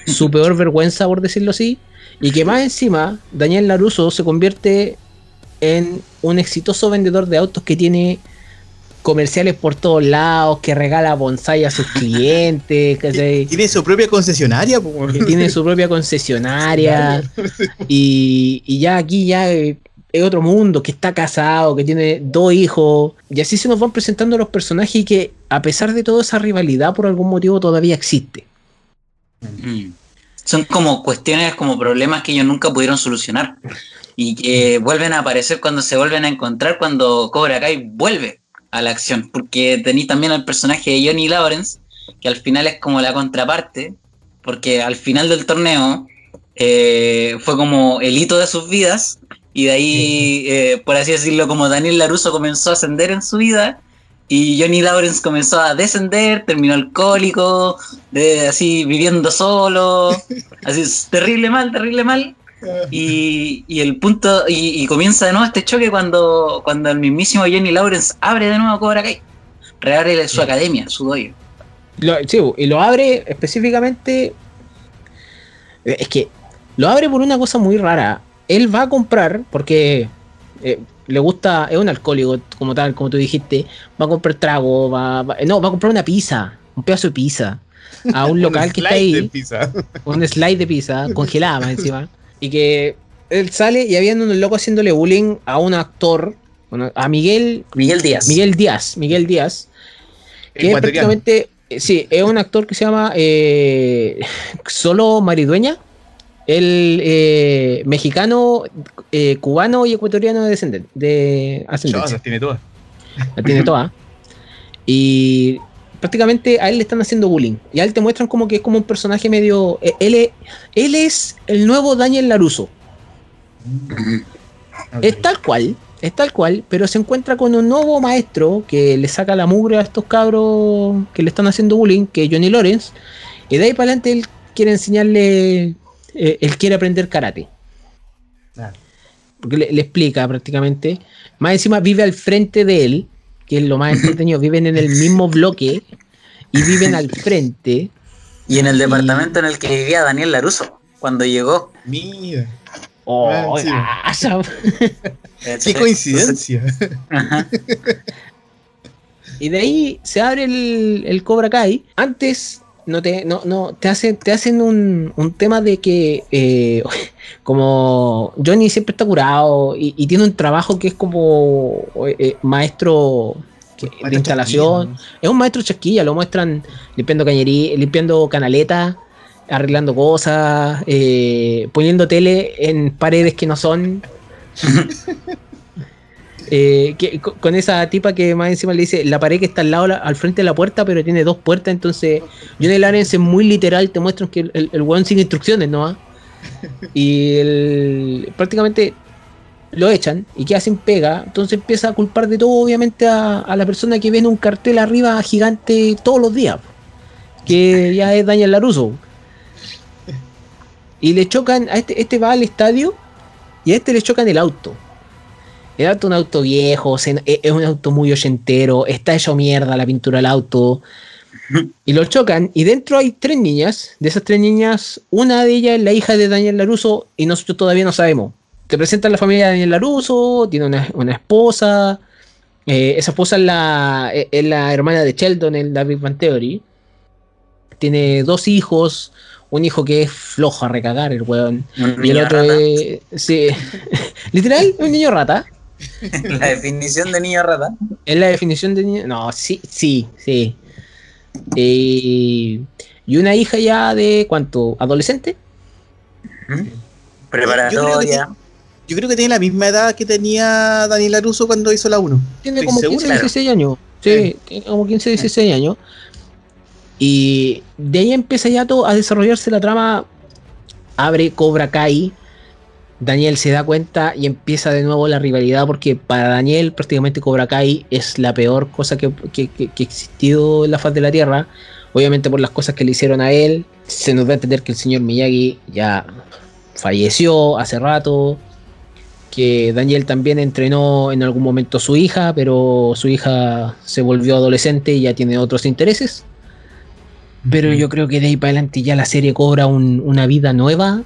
su peor vergüenza, por decirlo así. Y que más encima, Daniel Laruso se convierte en un exitoso vendedor de autos que tiene comerciales por todos lados, que regala bonsai a sus clientes, ¿cachai? Tiene su propia concesionaria, tiene su propia concesionaria y, y ya aquí ya eh, es otro mundo, que está casado, que tiene dos hijos y así se nos van presentando los personajes y que a pesar de toda esa rivalidad por algún motivo todavía existe. Mm. Son como cuestiones, como problemas que ellos nunca pudieron solucionar. Y que vuelven a aparecer cuando se vuelven a encontrar, cuando Cobra Kai vuelve a la acción. Porque tenéis también al personaje de Johnny Lawrence, que al final es como la contraparte, porque al final del torneo eh, fue como el hito de sus vidas, y de ahí, eh, por así decirlo, como Daniel Laruso comenzó a ascender en su vida, y Johnny Lawrence comenzó a descender, terminó alcohólico, de, así viviendo solo, así terrible mal, terrible mal. Y, y el punto, y, y comienza de nuevo este choque cuando, cuando el mismísimo Johnny Lawrence abre de nuevo Cobra Kai, reabre su academia, su. Lo- sí, y lo abre específicamente. eh, Es que lo abre por una cosa muy rara. Él va a comprar, porque eh, le gusta, es un alcohólico, como tal, como tú dijiste. Va a comprar trago, va, va- no, va a comprar una pizza, un pedazo de pizza, a un local que está slide de ahí, pizza. un slide de pizza, congelada más encima. Y que él sale y habían unos locos haciéndole bullying a un actor, bueno, a Miguel, Miguel Díaz. Miguel Díaz, Miguel Díaz que es prácticamente, eh, sí, es un actor que se llama eh, Solo Maridueña, el eh, mexicano, eh, cubano y ecuatoriano de, descenden- de ascendencia. Chozas, tiene todas. La tiene toda. Y prácticamente a él le están haciendo bullying. Y a él te muestran como que es como un personaje medio... eh, Él es, él es el nuevo Daniel Laruso. Es tal cual, es tal cual, pero se encuentra con un nuevo maestro que le saca la mugre a estos cabros que le están haciendo bullying, que es Johnny Lawrence, y de ahí para adelante él quiere enseñarle, eh, él quiere aprender karate. Porque le, le explica prácticamente, más encima vive al frente de él, que es lo más entretenido, viven en el mismo bloque y viven al frente. Y en el departamento en el que vivía Daniel Laruso, cuando llegó. Mira, Oh, Ah, qué coincidencia. Ajá. Y de ahí se abre el, el Cobra Kai. Antes no te, no, no, te, hacen, te hacen un, un tema de que eh, como Johnny siempre está curado y, y tiene un trabajo que es como eh, maestro que- de instalación. Chasquilla, Es un maestro chasquilla, lo muestran limpiando cañería, limpiando canaletas, arreglando cosas, eh, poniendo tele en paredes que no son. Eh, que- con esa tipa que más encima le dice la pared que está al lado, la- al frente de la puerta, pero tiene dos puertas, entonces Johnny Lawrence es muy literal, te muestran que el, el, el weón sin instrucciones, ¿no? Y el- prácticamente lo echan y queda sin pega, entonces empieza a culpar de todo, obviamente, a, a la persona que ve en un cartel arriba gigante todos los días, que ya es Daniel Laruso. Y le chocan, a este, este va al estadio y a este le chocan el auto. El auto es un auto viejo, se- es un auto muy ochentero, está hecho mierda la pintura del auto. Y lo chocan, y dentro hay tres niñas. De esas tres niñas, una de ellas es la hija de Daniel Laruso, y nosotros todavía no sabemos. Te presentan la familia de Daniel Laruso, tiene una, una esposa. eh, esa esposa es la, es- es la hermana de Sheldon en la Big Bang Theory. Tiene dos hijos, un hijo que es flojo a recagar, el weón. Un Y el otro rata. es. Sí. Literal, un niño rata. La definición de niño rata. Es la definición de niño. No, sí, sí, sí. Eh, y una hija ya de cuánto? ¿Adolescente? Preparatoria. Yo creo que tiene la misma edad que tenía Daniel Aruso cuando hizo la 1. Tiene como seguro. 15, 16 años. Sí, tiene como 15, 16 años. Y de ahí empieza ya todo a desarrollarse la trama. Abre Cobra Kai. Daniel se da cuenta y empieza de nuevo la rivalidad porque para Daniel prácticamente Cobra Kai es la peor cosa que, que, que- existido en la faz de la Tierra. Obviamente por las cosas que le hicieron a él. Se nos va a entender que el señor Miyagi ya falleció hace rato. Que Daniel también entrenó en algún momento a su hija, pero su hija se volvió adolescente y ya tiene otros intereses. Pero yo creo que de ahí para adelante ya la serie cobra un- una vida nueva.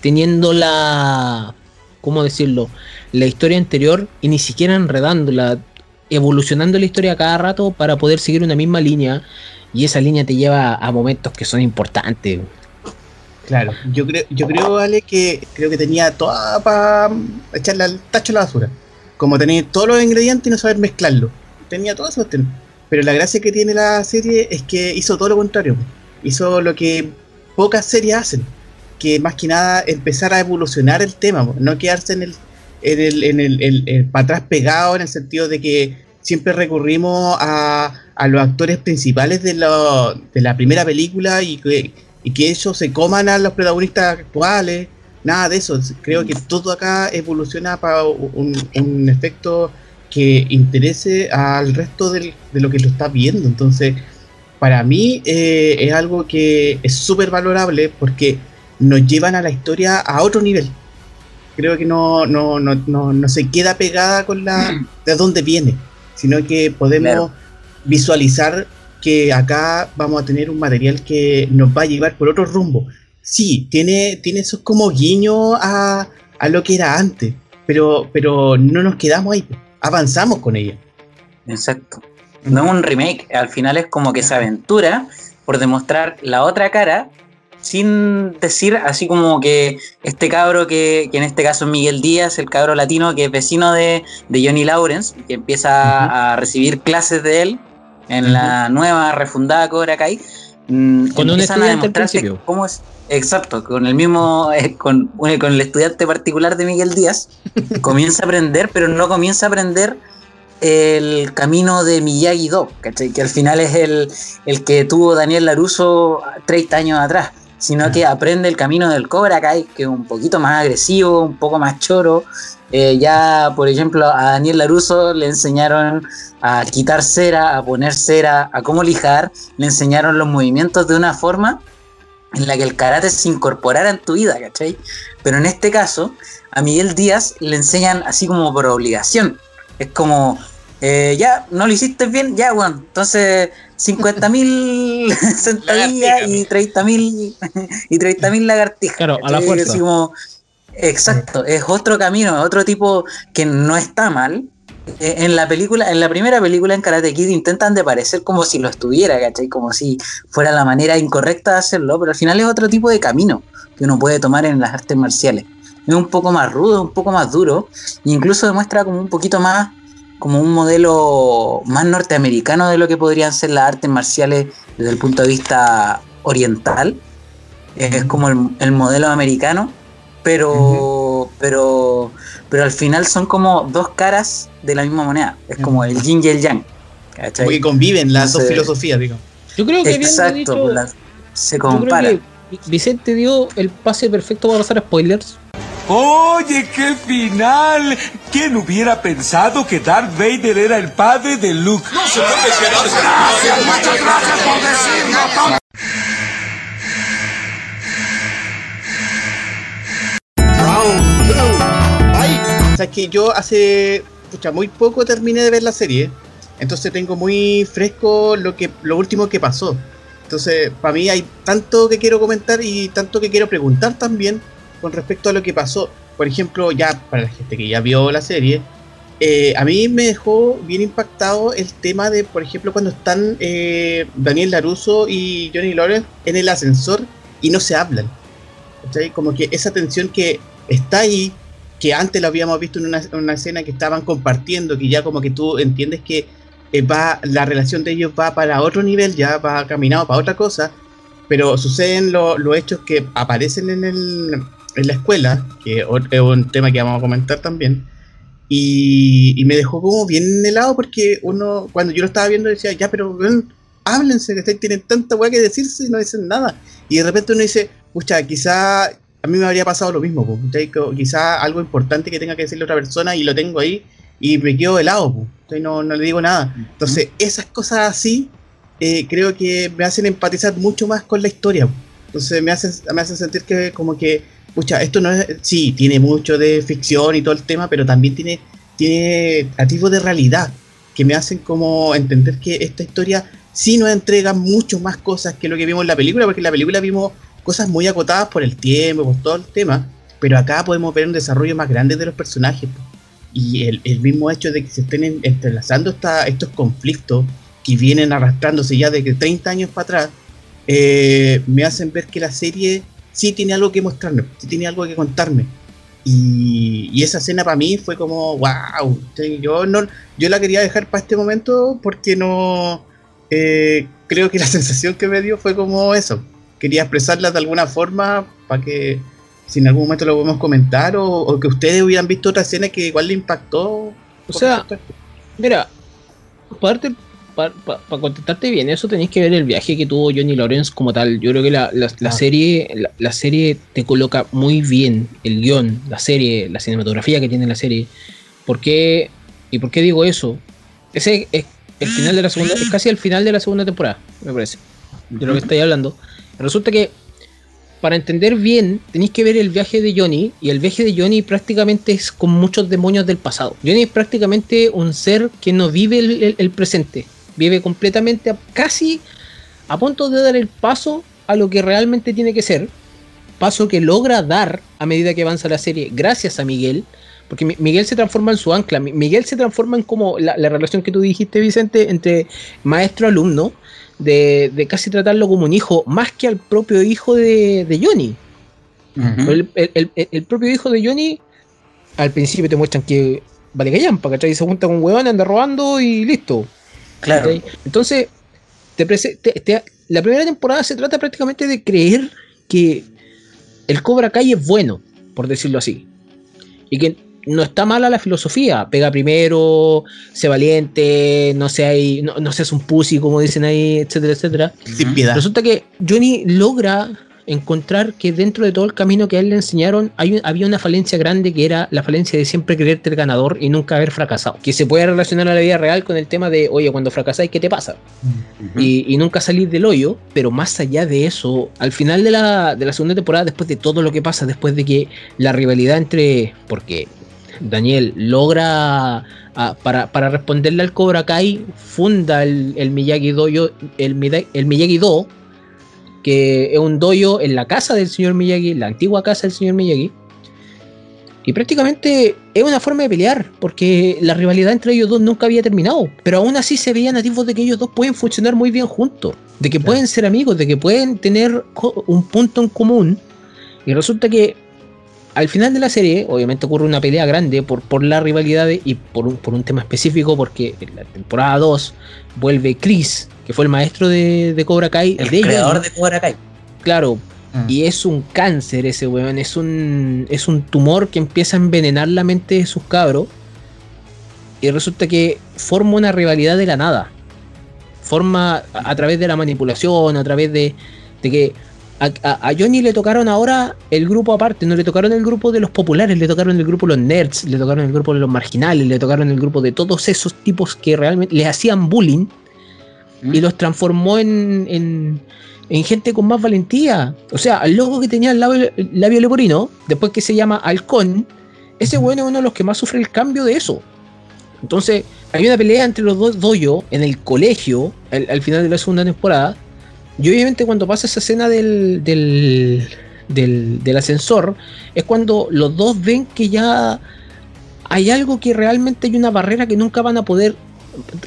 Teniendo la. ¿Cómo decirlo? La historia anterior y ni siquiera enredándola. evolucionando la historia cada rato para poder seguir una misma línea y esa línea te lleva a momentos que son importantes. Claro, yo creo, yo creo, Ale, que creo que tenía toda para echarle al tacho a la basura. Como tenía todos los ingredientes y no saber mezclarlo. Tenía todo eso. Pero la gracia que tiene la serie es que hizo todo lo contrario. Hizo lo que pocas series hacen. Que más que nada empezar a evolucionar el tema, no quedarse en el, en el, en el, para atrás pegado en el sentido de que siempre recurrimos a, a los actores principales de, de la primera película y que y que ellos se coman a los protagonistas actuales, nada de eso. Creo que todo acá evoluciona para un, efecto que interese al resto de lo que lo está viendo. Entonces, para mí eh, es algo que es súper valorable porque nos llevan a la historia a otro nivel. Creo que no, no, no, no, se queda pegada con la de dónde viene, sino que podemos visualizar que acá vamos a tener un material que nos va a llevar por otro rumbo. Sí, tiene, tiene esos como guiños a, a lo que era antes, pero, pero no nos quedamos ahí, avanzamos con ella. Exacto. No es un remake, al final es como que se aventura por demostrar la otra cara sin decir así como que este cabro que, que, en este caso es Miguel Díaz, el cabro latino que es vecino de, de Johnny Lawrence, que empieza a recibir clases de él, en la nueva refundada Cobra Kai, mm, con un estudiante cómo es. Exacto, con el mismo, eh, con, con el estudiante particular de Miguel Díaz, comienza a aprender, pero no comienza a aprender el camino de Miyagi-Do, que al final es el, el que tuvo Daniel Laruso 30 años atrás, sino que aprende el camino del Cobra Kai, que es un poquito más agresivo, un poco más choro, eh, ya, por ejemplo, a Daniel Laruso le enseñaron a quitar cera, a poner cera, a cómo lijar, le enseñaron los movimientos de una forma en la que el karate se incorporara en tu vida, ¿cachai? Pero en este caso, a Miguel Díaz le enseñan así como por obligación. Es como, eh, ya, no lo hiciste bien, ya, bueno, entonces 50 mil sentadillas y 30 mil y 30 mil lagartijas. Claro, a la fuerza. Exacto, es otro camino, otro tipo que no está mal. Eh, en la película, en la primera película en Karate Kid intentan de parecer como si lo estuviera, ¿cachai? Como si fuera la manera incorrecta de hacerlo, pero al final es otro tipo de camino que uno puede tomar en las artes marciales. Es un poco más rudo, un poco más duro, e incluso demuestra como un poquito más, como un modelo más norteamericano de lo que podrían ser las artes marciales desde el punto de vista oriental. Es como el modelo americano, pero, pero, pero al final son como dos caras de la misma moneda. Es como el yin y el yang. ¿cachai? conviven las dos filosofías, digo. Yo creo que Exacto, se comparan. Vicente dio el pase perfecto para pasar a spoilers. Oye, qué final. ¿Quién hubiera pensado que Darth Vader era el padre de Luke? No se puede Gracias, muchas gracias por decirlo. sea, que yo hace muy poco terminé de ver la serie, entonces tengo muy fresco lo que lo último que pasó. Entonces, para mí hay tanto que quiero comentar y tanto que quiero preguntar también con respecto a lo que pasó. Por ejemplo, ya para la gente que ya vio la serie, eh, a mí me dejó bien impactado el tema de, por ejemplo, cuando están eh, Daniel Laruso y Johnny Lawrence en el ascensor y no se hablan. Como que esa tensión que está ahí, que antes lo habíamos visto en una, escena que estaban compartiendo, que ya como que tú entiendes que eh, va la relación de ellos va para otro nivel, ya va caminado para otra cosa, pero suceden los hechos que aparecen en, el, en la escuela, que es un tema que vamos a comentar también, y, me dejó como bien helado porque uno, cuando yo lo estaba viendo, decía, ya, pero ven, háblense, que tienen tanta weá que decirse y no dicen nada. Y de repente uno dice, pucha, quizá a mí me habría pasado lo mismo, quizá algo importante que tenga que decirle a otra persona y lo tengo ahí y me quedo helado, no, no le digo nada. Entonces, esas cosas así eh, creo que me hacen empatizar mucho más con la historia. Entonces, me hacen, me hacen sentir que como que, pucha, esto no es, sí, tiene mucho de ficción y todo el tema, pero también tiene, tiene atisbos de realidad que me hacen como entender que esta historia sí nos entrega mucho más cosas que lo que vimos en la película, porque en la película vimos cosas muy acotadas por el tiempo, por todo el tema, pero acá podemos ver un desarrollo más grande de los personajes. y el, el mismo hecho de que se estén en- entrelazando esta- estos conflictos que vienen arrastrándose ya de que 30 años para atrás, eh, me hacen ver que la serie sí tiene algo que mostrarme, sí tiene algo que contarme. Y, y esa escena para mí fue como, wow, yo, no, yo la quería dejar para este momento porque no, eh, creo que la sensación que me dio fue como eso. Quería expresarla de alguna forma para que si en algún momento lo podemos comentar o, o que ustedes hubieran visto otra escena que igual le impactó. O sea, mira, para contestarte bien, eso tenéis que ver el viaje que tuvo Johnny Lawrence como tal. Yo creo que la, la- la Ah. serie la, la serie te coloca muy bien el guion, la serie, la cinematografía que tiene la serie. ¿Por qué? ¿Y por qué digo eso? Ese es el final de la segunda, es casi el final de la segunda temporada, me parece. De lo que estáis hablando. Resulta que para entender bien, tenéis que ver el viaje de Johnny. Y el viaje de Johnny prácticamente es con muchos demonios del pasado. Johnny es prácticamente un ser que no vive el, el- el presente. Vive completamente, casi a punto de dar el paso a lo que realmente tiene que ser. Paso que logra dar a medida que avanza la serie, gracias a Miguel. Porque Mi- Miguel se transforma en su ancla. Mi- Miguel se transforma en como la, la relación que tú dijiste, Vicente, entre maestro-alumno. De, de casi tratarlo como un hijo, más que al propio hijo de, de Johnny. Ujú. El, el- el- el propio hijo de Johnny, al principio te muestran que vale callampa, ¿cachai? Se junta con un huevón, anda robando y listo. Claro. Entonces, te te- te- la primera temporada se trata prácticamente de creer que el Cobra Kai es bueno, por decirlo así. Y que no está mala la filosofía. Pega primero, sé valiente, no seas, no, no seas un pussy, como dicen ahí, etcétera, etcétera. Sin piedad. Resulta que Johnny logra encontrar que dentro de todo el camino que a él le enseñaron hay había una falencia grande que era la falencia de siempre creerte el ganador y nunca haber fracasado. Que se puede relacionar a la vida real con el tema de, oye, cuando fracasáis, ¿qué te pasa? Y, y nunca salir del hoyo, pero más allá de eso, al final de la, de la segunda temporada, después de todo lo que pasa, después de que la rivalidad entre, porque Daniel logra, ah, para, para responderle al Cobra Kai, funda el, el Miyagi Dojo, el, el Miyagi Do, que es un dojo en la casa del señor Miyagi, la antigua casa del señor Miyagi. Y prácticamente es una forma de pelear, porque la rivalidad entre ellos dos nunca había terminado. Pero aún así se veían nativos de que ellos dos pueden funcionar muy bien juntos, de que pueden ser amigos, de que pueden tener un punto en común. Y resulta que al final de la serie, obviamente ocurre una pelea grande por, por la rivalidad de- y por un, por un tema específico, porque en la temporada 2 vuelve Chris, que fue el maestro de, de Cobra Kai, El de creador de Cobra Kai. Claro, Mm. y es un cáncer ese weón, es un, es un tumor que empieza a envenenar la mente de sus cabros. Y resulta que forma una rivalidad de la nada. Forma a, a través de la manipulación, a través de, de que a, a- a Johnny le tocaron ahora el grupo aparte, no le tocaron el grupo de los populares, le tocaron el grupo de los nerds, le tocaron el grupo de los marginales, le tocaron el grupo de todos esos tipos que realmente le hacían bullying y los transformó en, en, en gente con más valentía. O sea, al loco que tenía el labio, el labio leporino, después que se llama Halcón, ese bueno es uno de los que más sufre el cambio de eso. Entonces, hay una pelea entre los dos doyos en el colegio al, al final de la segunda temporada. Y obviamente cuando pasa esa escena del, del, del, del ascensor, es cuando los dos ven que ya hay algo que realmente hay una barrera que nunca van a poder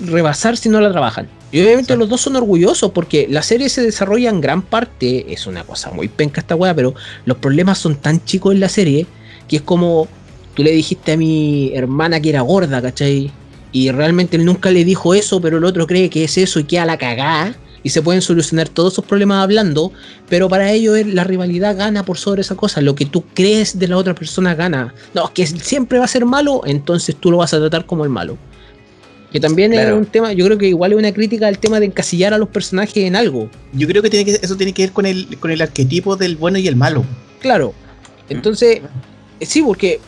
rebasar si no la trabajan. Y obviamente los dos son orgullosos porque la serie se desarrolla en gran parte, es una cosa muy penca esta weá, pero los problemas son tan chicos en la serie que es como tú le dijiste a mi hermana que era gorda, ¿cachai? Y realmente él nunca le dijo eso, pero el otro cree que es eso y queda la cagada. Y se pueden solucionar todos esos problemas hablando, pero para ello es- la rivalidad gana por sobre esa cosa. Lo que tú crees de la otra persona gana. No, es que siempre va a ser malo, entonces tú lo vas a tratar como el malo. Que también es Claro. un tema, yo creo que igual es una crítica al tema de encasillar a los personajes en algo. Yo creo que, tiene que eso tiene que ver con el, con el arquetipo del bueno y el malo. Claro. Entonces, eh, sí, porque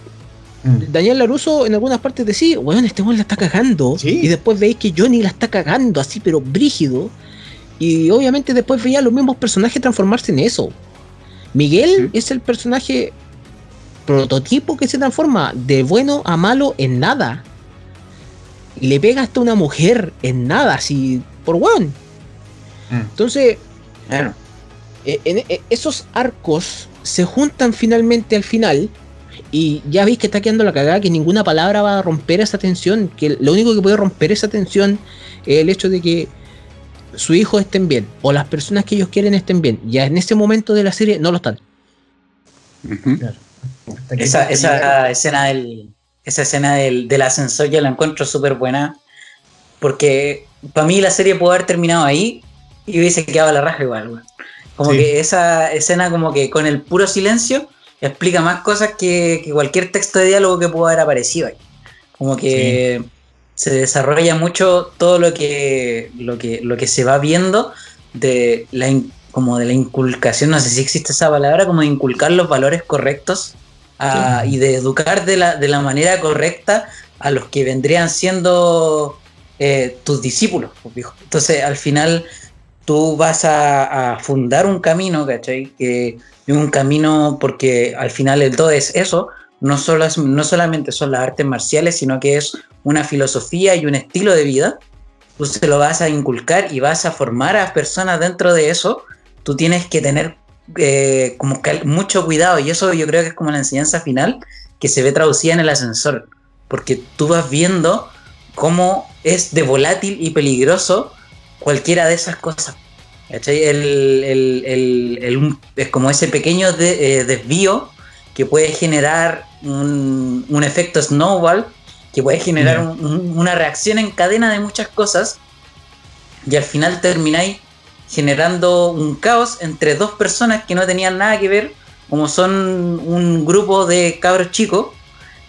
Daniel Laruso en algunas partes decía, weón, este weón la está cagando. Sí. Y después veis que Johnny la está cagando así, pero brígido. Y obviamente después veía a los mismos personajes transformarse en eso. Miguel es el personaje prototipo que se transforma de bueno a malo en nada. Le pega hasta una mujer en nada, así, por weón. Entonces, Claro. eh, en, eh, esos arcos se juntan finalmente al final Y ya veis que está quedando la cagada, que ninguna palabra va a romper esa tensión, que lo único que puede romper esa tensión es el hecho de que su hijo estén bien, o las personas que ellos quieren estén bien. Ya en ese momento de la serie no lo están. Esa, esa escena del, esa escena del, del ascensor yo la encuentro súper buena. Porque para mí la serie pudo haber terminado ahí y hubiese quedado la raja igual, Como que esa escena, como que con el puro silencio, explica más cosas que, cualquier texto de diálogo que pudo haber aparecido ahí. Como que se desarrolla mucho todo lo que, lo que, lo que se va viendo de la, como de la inculcación, no sé si existe esa palabra, como de inculcar los valores correctos y de educar de la, de la manera correcta a los que vendrían siendo eh, tus discípulos. Pues, Entonces, al final, tú vas a, fundar un camino, ¿cachai? Que un camino, porque al final el todo es eso, no, solo no solamente son las artes marciales, sino que es una filosofía y un estilo de vida. Tú se lo vas a inculcar y vas a formar a personas dentro de eso. Tú tienes que tener eh, como mucho cuidado y eso yo creo que es como la enseñanza final que se ve traducida en el ascensor, porque tú vas viendo cómo es de volátil y peligroso cualquiera de esas cosas. es como ese pequeño eh, desvío que puede generar un, efecto snowball, que puede generar una reacción en cadena de muchas cosas, y al final termináis generando un caos entre dos personas que no tenían nada que ver, como son un grupo de cabros chicos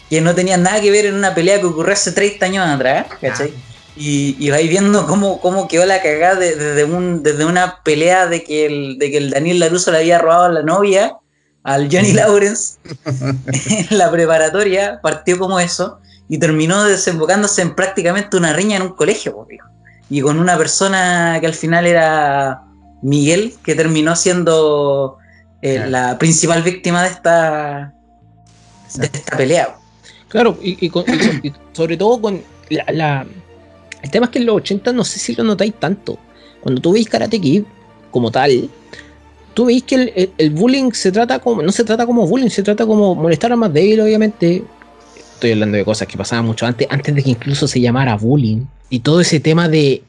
que no tenían nada que ver en una pelea que ocurrió hace 30 años atrás, ¿cachai? Y, y vais viendo cómo, cómo quedó la cagada desde, un, desde una pelea de que, el, de que el Daniel Laruso le había robado a la novia al Johnny Lawrence en la preparatoria, partió como eso y terminó desembocándose en prácticamente una riña en un colegio, pues, y con una persona que al final era Miguel, que terminó siendo eh, la principal víctima de esta, de esta pelea. Claro, y, sobre todo con la, El tema es que en los 80 no sé si lo notáis tanto. Cuando tú veis Karate Kid como tal, tú veis que el, bullying se trata como. No se trata como bullying, se trata como molestar a más débil, obviamente. Estoy hablando de cosas que pasaban mucho antes, antes de que incluso se llamara bullying y todo ese tema de,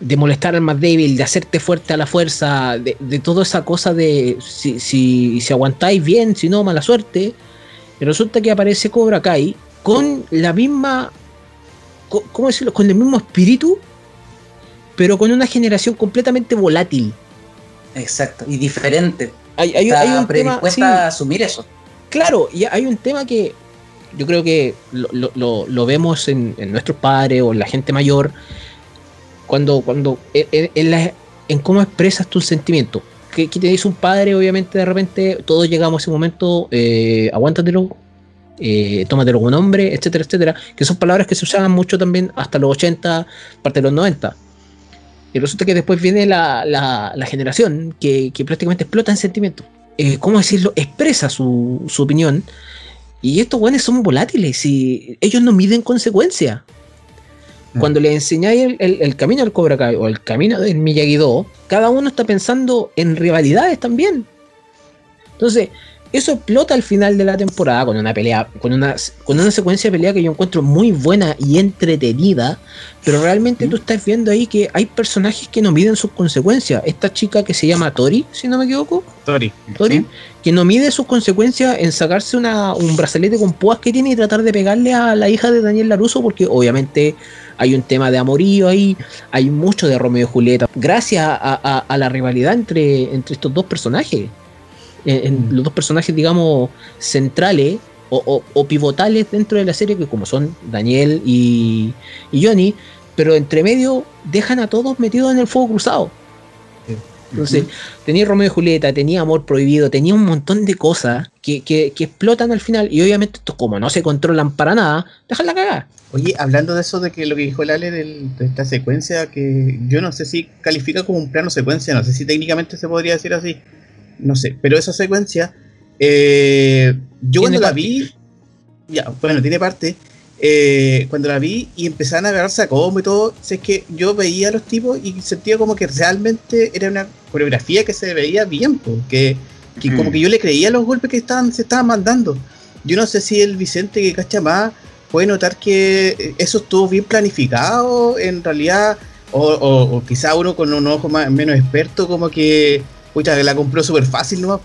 de molestar al más débil, de hacerte fuerte a la fuerza, de, toda esa cosa de si, si, si, aguantáis bien, si no, mala suerte. Y resulta que aparece Cobra Kai con la misma, ¿cómo decirlo? Con el mismo espíritu, pero con una generación completamente volátil. Exacto, y diferente. Hay, hay, hay un tema, a asumir eso. Claro, y hay un tema que yo creo que lo, vemos en, nuestros padres o en la gente mayor, cuando, cuando en, cómo expresas tus sentimientos. ¿Qué, te dice un padre? Obviamente, de repente, todos llegamos a ese momento, eh, aguántatelo, eh, tómatelo como nombre, etcétera, etcétera, que son palabras que se usaban mucho también hasta los 80, parte de los 90. Y resulta que después viene la, generación que, prácticamente explota en sentimientos. Eh, ¿Cómo decirlo? Expresa su opinión y estos güeyes son volátiles y ellos no miden consecuencias. Mm. Cuando le enseñáis el, camino al Cobra Kai o el camino del Miyagi-Do, cada uno está pensando en rivalidades también. Entonces, eso explota al final de la temporada con una pelea, con una, con una secuencia de pelea que yo encuentro muy buena y entretenida, pero realmente tú estás viendo ahí que hay personajes que no miden sus consecuencias. Esta chica que se llama Tori, si no me equivoco. Tori. Tori, que no mide sus consecuencias en sacarse una, un brazalete con púas que tiene y tratar de pegarle a la hija de Daniel Laruso, porque obviamente hay un tema de amorío ahí, hay mucho de Romeo y Julieta, gracias a, a la rivalidad entre, entre estos dos personajes en, los dos personajes, digamos, centrales o, pivotales dentro de la serie, que como son Daniel y, Johnny, pero entre medio dejan a todos metidos en el fuego cruzado. Entonces, tenía Romeo y Julieta, tenía Amor Prohibido, tenía un montón de cosas que, explotan al final. Y obviamente, estos, como no se controlan para nada, dejan la cagada. Oye, hablando de eso, de que lo que dijo Lale de esta secuencia, que yo no sé si califica como un plano secuencia, no sé si técnicamente se podría decir así no sé, pero esa secuencia, eh, yo cuando la vi, ya, bueno, tiene parte, eh, cuando la vi y empezaban a agarrarse a combo y todo, es que yo veía a los tipos y sentía como que realmente era una coreografía que se veía bien, porque como que yo le creía los golpes que estaban, se estaban mandando. yo no sé si el Vicente que cacha más puede notar que eso estuvo bien planificado en realidad, o, o, quizá uno con un ojo más, menos experto, como que, pucha, la compró súper fácil ¿no?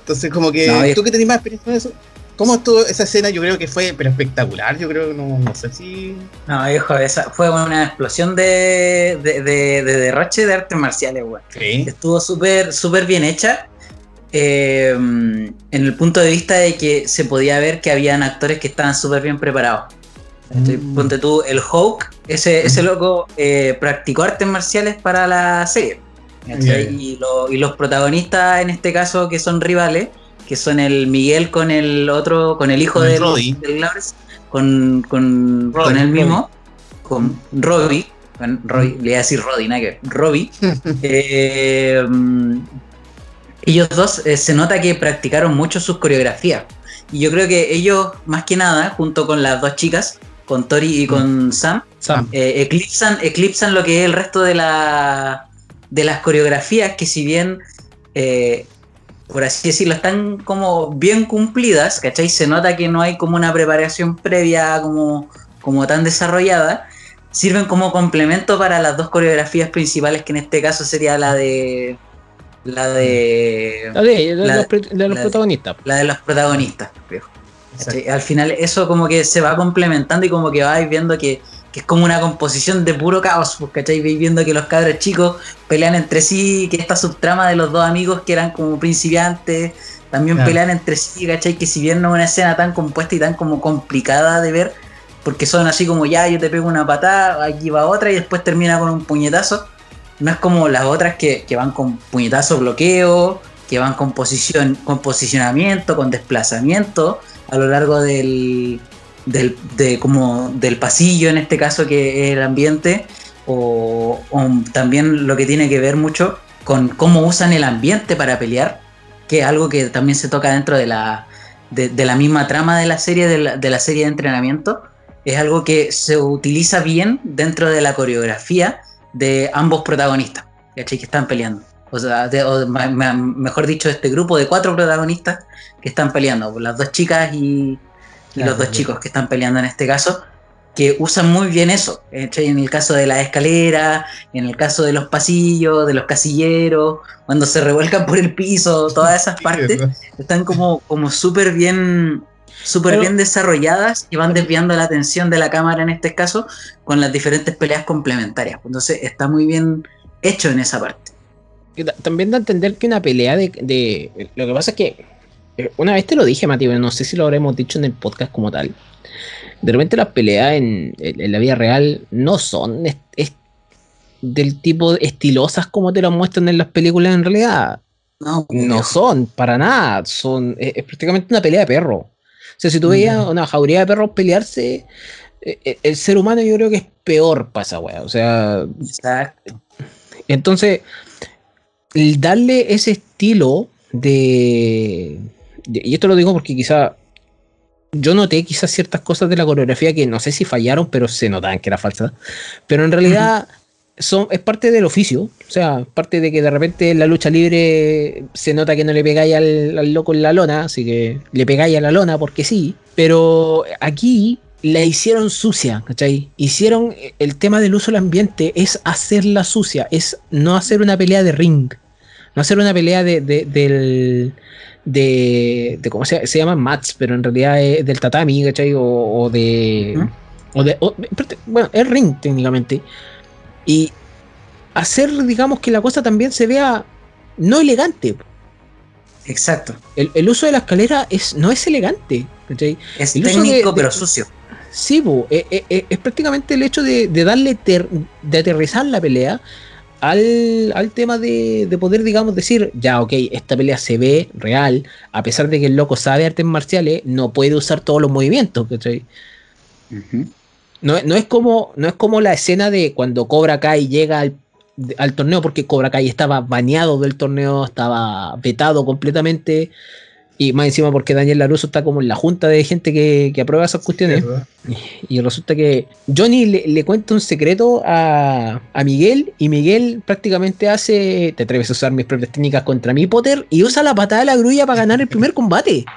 Entonces, como que, ¿tú que tenés más experiencia en eso? ¿Cómo estuvo esa escena? Yo creo que fue pero espectacular. Yo creo que no, no sé si. No, hijo, esa fue una explosión de, de, de, de derroche de artes marciales, güey. Estuvo súper súper bien hecha. Eh, en el punto de vista de que se podía ver que habían actores que estaban súper bien preparados. Mm. Ponte tú, el Hulk, ese, ese loco eh, practicó artes marciales para la serie. Y, y los protagonistas, en este caso, que son rivales, que son el Miguel con el otro, con el hijo del, del con, con, con él mismo, con Robbie, con le voy a decir Roddy, nada que Robbie. Eh, ellos dos eh, se nota que practicaron mucho sus coreografías. Y yo creo que ellos, más que nada, junto con las dos chicas, con Tori y con mm. Sam, eh, eclipsan, eclipsan lo que es el resto de, la, de las coreografías, que si bien por así decirlo, están como bien cumplidas, ¿cachai? Se nota que no hay como una preparación previa como, como tan desarrollada. Sirven como complemento para las dos coreografías principales, que en este caso sería la de. La de. La de, los, protagonistas. La de los protagonistas, Al final, eso como que se va complementando y como que vais viendo que que es como una composición de puro caos, pues, ¿cachai? viendo que los cabros chicos pelean entre sí, que esta subtrama de los dos amigos que eran como principiantes, también pelean entre sí, ¿cachai? Que si bien no es una escena tan compuesta y tan como complicada de ver, porque son así como ya, yo te pego una patada, aquí va otra y después termina con un puñetazo. No es como las otras que, que van con puñetazo bloqueo, que van con, posición, con posicionamiento, con desplazamiento a lo largo del, del, de, como del pasillo, en este caso, que es el ambiente, o, también lo que tiene que ver mucho con cómo usan el ambiente para pelear, que es algo que también se toca dentro de la, de, la misma trama de la serie, de la, de la, serie de entrenamiento, es algo que se utiliza bien dentro de la coreografía de ambos protagonistas, Que están peleando. O sea, mejor dicho, este grupo de cuatro protagonistas que están peleando, las dos chicas y, y los dos chicos que están peleando en este caso, que usan muy bien eso. En el caso de la escalera, en el caso de los pasillos, de los casilleros, cuando se revuelcan por el piso, todas esas partes están como, como súper bien súper bien desarrolladas y van desviando la atención de la cámara en este caso con las diferentes peleas complementarias. Entonces está muy bien hecho en esa parte. También da a entender que una pelea de, de, Lo que pasa es que una vez te lo dije, Mati, pero no sé si lo habremos dicho en el podcast como tal. De repente las peleas en, la vida real no son del tipo estilosas como te lo muestran en las películas en realidad. No, no son, para nada. Son, es, prácticamente una pelea de perro. O sea, si tú veías una jauría de perros pelearse, eh, eh, el ser humano yo creo que es peor para esa wea. O sea. Exacto. Entonces, darle ese estilo de, y esto lo digo porque quizá yo noté quizás ciertas cosas de la coreografía que no sé si fallaron, pero se notaban que era falsa. Pero en realidad son, es parte del oficio. O sea, parte de que de repente en la lucha libre se nota que no le pegáis al, loco en la lona, así que le pegáis a la lona porque sí. Pero aquí la hicieron sucia, ¿cachai? Hicieron el tema del uso del ambiente, es hacerla sucia, es no hacer una pelea de ring, no hacer una pelea de, del de, de ¿cómo se, se llama? Mats, pero en realidad es del tatami, ¿cachai? O, de, o de bueno, es ring técnicamente. Y hacer, digamos, que la cosa también se vea no elegante. Exacto. El, uso de la escalera es, no es elegante. ¿cachai? Es técnico, pero sucio. Sí, eh, eh, eh, es, prácticamente el hecho de, darle, de aterrizar la pelea al, tema de, poder, digamos, decir, ya, ok, esta pelea se ve real, a pesar de que el loco sabe artes marciales, no puede usar todos los movimientos, no, es como, no es como la escena de cuando Cobra Kai llega al, torneo, porque Cobra Kai estaba baneado del torneo, estaba vetado completamente. Y más encima porque Daniel Laruso está como en la junta de gente que, que aprueba esas cuestiones. Y resulta que Johnny le, le cuenta un secreto a, a Miguel y Miguel prácticamente hace, te atreves a usar mis propias técnicas contra mi Potter y usa la patada de la grulla para ganar el primer combate.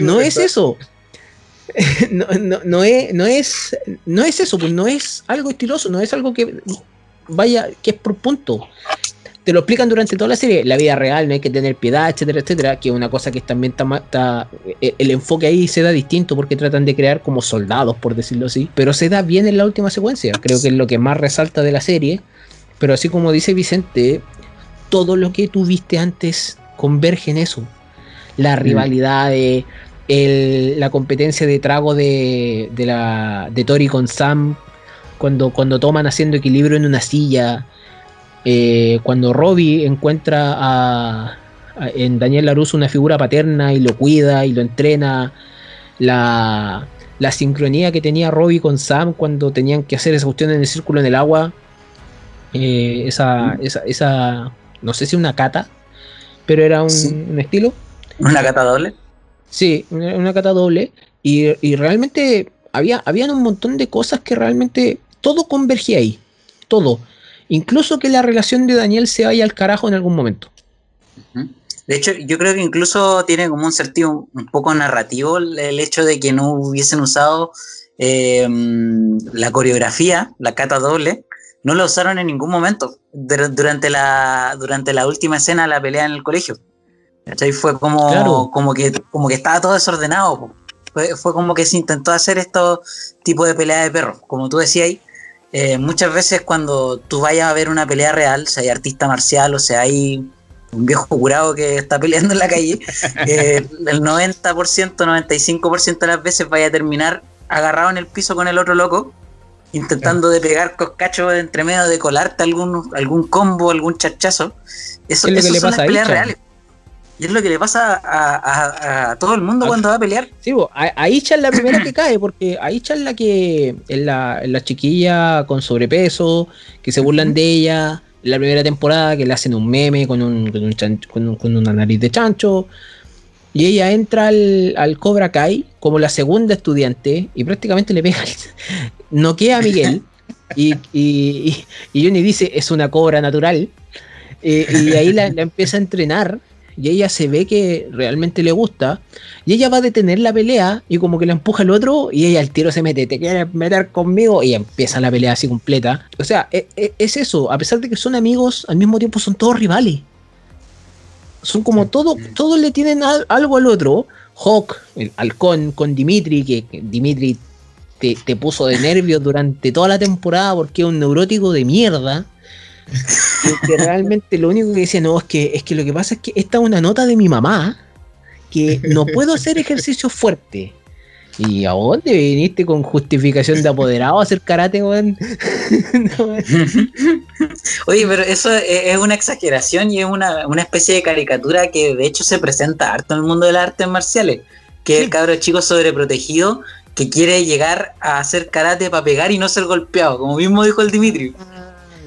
No es ¿verdad? eso. No, no, no es, no, es, no es eso, pues no es algo estiloso, no es algo que vaya, que es por punto. Te lo explican durante toda la serie, la vida real, no hay que tener piedad, etcétera, etcétera, que es una cosa que también está, eh, el enfoque ahí se da distinto porque tratan de crear como soldados, por decirlo así, pero se da bien en la última secuencia, creo que es lo que más resalta de la serie, pero así como dice Vicente, todo lo que tú viste antes converge en eso. La rivalidad de el- la competencia de trago de, de la de Tori con Sam cuando, cuando toman haciendo equilibrio en una silla eh, cuando Robbie encuentra a, a- en Daniel Laruso una figura paterna y lo cuida y lo entrena la, la sincronía que tenía Robbie con Sam cuando tenían que hacer esa cuestión en el círculo en el agua eh, esa, esa, esa no sé si una cata pero era un, Sí. un estilo Una cata doble. Sí, una, una cata doble. Y, y realmente había habían un montón de cosas que realmente todo convergía ahí. Todo. Incluso que la relación de Daniel se vaya al carajo en algún momento. De hecho, yo creo que incluso tiene como un sentido un poco narrativo el, hecho de que no hubiesen usado eh, la coreografía, la cata doble, no la usaron en ningún momento dur- durante la, durante la última escena de la pelea en el colegio. ¿Cachai? Fue como, Claro. como, que, como que estaba todo desordenado. fue como que se intentó hacer estos tipos de pelea de perros. Como tú decías ahí, eh, muchas veces cuando tú vayas a ver una pelea real, sea hay artista marcial o sea hay un viejo curado que está peleando en la calle, eh, el 90%, 95% de las veces vaya a terminar agarrado en el piso con el otro loco, intentando de pegar coscachos entre medio, de colarte algún, algún combo, algún chachazo. Eso, Es lo que le son pasa las a peleas Icha. reales. Y es lo que le pasa a, a- a todo el mundo Ah. cuando va a pelear. Sí, bo, a, es la primera que cae, porque Aicha es la que es la, chiquilla con sobrepeso, que se burlan de ella. En la primera temporada que le hacen un meme con, un, con, un con un- con una nariz de chancho. Y ella entra al, al Cobra Kai como la segunda estudiante y prácticamente le pega, noquea a Miguel. Y, y, y Johnny dice, es una cobra natural. Eh, y ahí la, la empieza a entrenar y ella se ve que realmente le gusta y ella va a detener la pelea y como que la empuja el otro y ella al tiro se mete, te quieres meter conmigo y empieza la pelea así completa. O sea, e- e- es, eso, a pesar de que son amigos, al mismo tiempo son todos rivales. Son como todo, todos le tienen al- algo al otro. Hawk, el halcón con Dimitri, que, que Dimitri te, te puso de nervios durante toda la temporada porque es un neurótico de mierda. Que, realmente lo único que decía, no, es que, es que lo que pasa es que esta es una nota de mi mamá que no puedo hacer ejercicio fuerte. ¿Y a dónde viniste con justificación de apoderado a hacer karate, weón? No, Oye, pero eso es, una exageración y es una, una especie de caricatura que de hecho se presenta harto en el mundo de las artes marciales. Que es el cabro chico sobreprotegido que quiere llegar a hacer karate para pegar y no ser golpeado, como mismo dijo el Dimitri.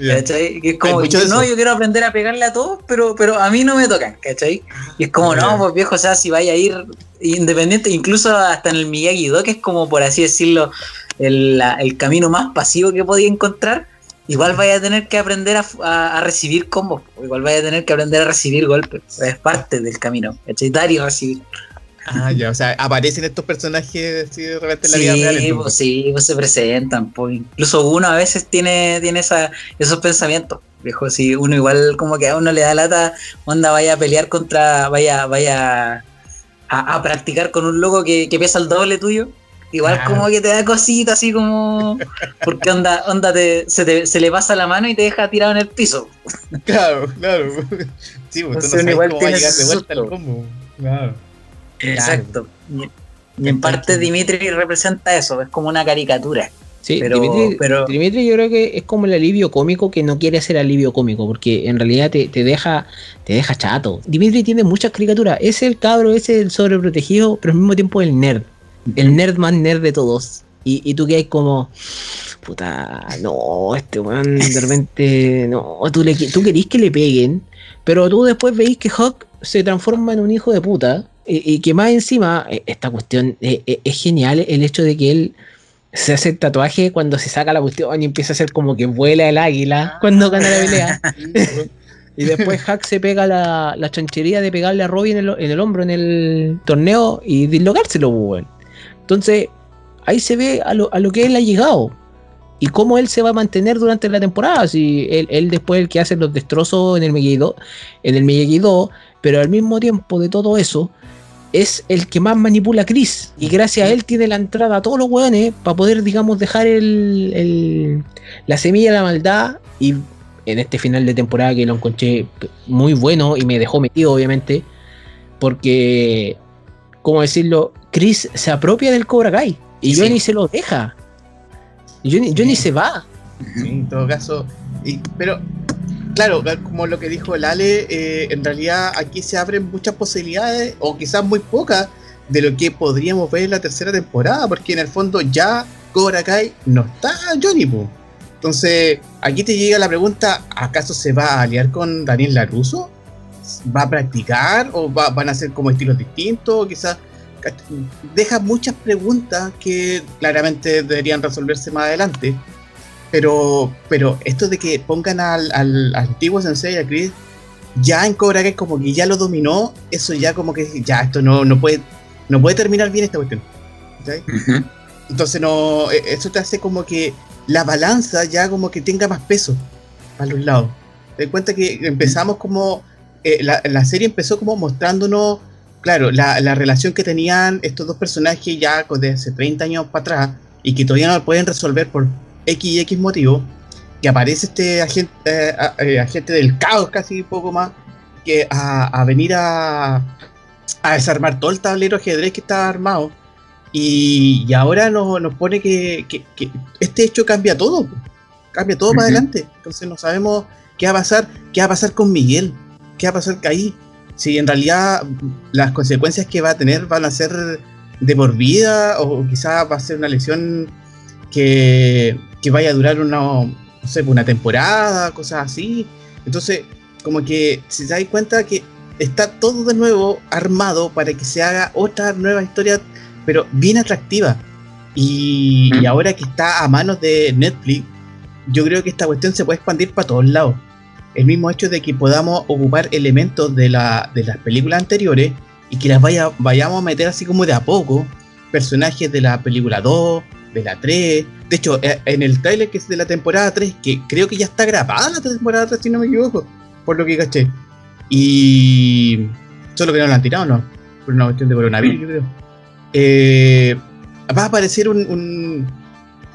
¿Cachai? Que es como, yo, no, yo quiero aprender a pegarle a todos, pero, pero a mí no me tocan, ¿cachai? Y es como, no, pues viejo, o sea, si vaya a ir independiente, incluso hasta en el Miyagi-Do, que es como, por así decirlo, el, la- el camino más pasivo que podía encontrar, igual vaya a tener que aprender a, a- a recibir combos, igual vaya a tener que aprender a recibir golpes, es parte del camino, ¿cachai? Dar y recibir. Ah, ya, o sea, aparecen estos personajes así de repente en la Sí, vida real. pues, sí, pues se presentan. Pues. Incluso uno a veces tiene, tiene esa, esos pensamientos. Viejo, si uno igual como que a uno le da lata, onda vaya a pelear contra, vaya, vaya a, a practicar con un loco que, que pesa el doble tuyo. Igual Claro. como que te da cosita así como porque onda, onda te, se, te- se le pasa la mano y te deja tirado en el piso. Claro, claro. Sí, pues tú no Entonces igual cómo va a llegar de vuelta el susto. combo. Claro. Exacto. Y, y en parte Dimitri representa eso, es como una caricatura. Sí, Pero- Dimitri, pero- Dimitri yo creo que es como el alivio cómico que no quiere hacer alivio cómico, porque en realidad te, te deja te deja chato. Dimitri tiene muchas caricaturas. Es el cabro, es el sobreprotegido, pero al mismo tiempo el nerd. El nerd más nerd de todos. Y, y tú que hay como, puta, no, este weón de repente, no, tú, le, tú querís que le peguen, pero tú después veis que Hawk se transforma en un hijo de puta. Y, que más encima, eh, esta cuestión eh, eh, es genial el hecho de que él se hace el tatuaje cuando se saca la cuestión y empieza a hacer como que vuela el águila cuando gana la pelea. y después Hack se pega la, la chanchería de pegarle a Robbie en el, en el hombro en el torneo y dislocárselo, weón. Entonces, ahí se ve a lo, a lo que él ha llegado y cómo él se va a mantener durante la temporada. Si él, él después el que hace los destrozos en el Miyagi en el Miyagi 2, pero al mismo tiempo de todo eso, es el que más manipula a Chris. Y gracias a él tiene la entrada a todos los hueones para poder, digamos, dejar el, el, la semilla de la maldad. Y en este final de temporada que lo encontré muy bueno y me dejó metido, obviamente, porque, ¿cómo decirlo? Chris se apropia del Cobra Kai y Johnny se lo deja. Johnny, Johnny se va. en todo caso. pero, claro, como lo que dijo el Ale, eh, en realidad aquí se abren muchas posibilidades, o quizás muy pocas, de lo que podríamos ver en la tercera temporada, porque en el fondo ya Cobra Kai no está Johnny Poo. Entonces, aquí te llega la pregunta, ¿acaso se va a aliar con Daniel Laruso? ¿Va a practicar o van a ser como estilos distintos? Quizás deja muchas preguntas que claramente deberían resolverse más adelante. Pero, pero esto de que pongan al, al, antiguo Sensei, a Chris, ya en Cobra Kai como que ya lo dominó, eso ya como que ya esto no, no puede no puede terminar bien esta cuestión. Entonces no, e, eso te hace como que la balanza ya como que tenga más peso a los lados. Te das cuenta que empezamos como, eh, la, la, serie empezó como mostrándonos claro, la, relación que tenían estos dos personajes ya de hace 30 años para atrás y que todavía no lo pueden resolver por X y X motivo, que aparece este agente, eh, eh, agente del caos casi poco más, que a, venir a, a, desarmar todo el tablero ajedrez que estaba armado. Y, ahora nos, nos pone que, este hecho cambia todo, cambia todo para adelante. Entonces no sabemos qué va a pasar, qué va a pasar con Miguel, qué va a pasar ahí si en realidad las consecuencias que va a tener van a ser de por vida o quizás va a ser una lesión que, vaya a durar una, no sé, una temporada, cosas así. Entonces, como que si se da cuenta que está todo de nuevo armado para que se haga otra nueva historia, pero bien atractiva. Y, y, ahora que está a manos de Netflix, yo creo que esta cuestión se puede expandir para todos lados el mismo hecho de que podamos ocupar elementos de, la, de las películas anteriores y que las vaya, vayamos a meter así como de a poco, personajes de la película 2, de la 3. De hecho, eh, en el trailer que es de la temporada 3, que creo que ya está grabada la temporada 3, si no me equivoco, por lo que caché. Y. Solo que no la han tirado, ¿no? Por una cuestión de coronavirus, yo creo. Eh, va a aparecer un, un,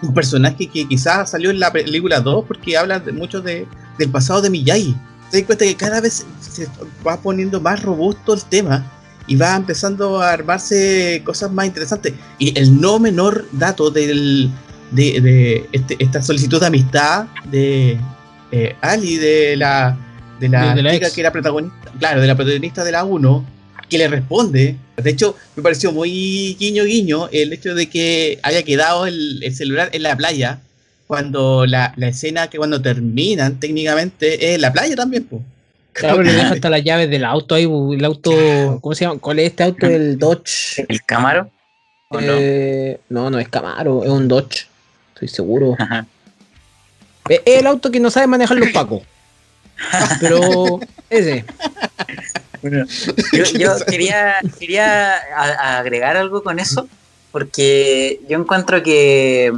un, personaje que quizás salió en la película 2 porque habla de, mucho de, del pasado de Miyagi. Te das cuenta que cada vez se va poniendo más robusto el tema y va empezando a armarse cosas más interesantes. Y el no menor dato del, de, este, esta solicitud de amistad de eh, Ali, de la, de la, chica que era protagonista, claro, de la protagonista de la 1, que le responde. De hecho, me pareció muy guiño guiño el hecho de que haya quedado el celular en la playa cuando la, la, escena que cuando terminan técnicamente es la playa también, pues. Claro, le deja hasta las llaves del auto ahí, el auto, ¿cómo se llama? ¿Cuál es este auto? El Dodge. ¿El Camaro? Eh, no? no? es Camaro, es un Dodge, estoy seguro. Es el auto que no sabe manejar los pacos. Pero ese. yo, yo quería, quería agregar algo con eso, porque yo encuentro que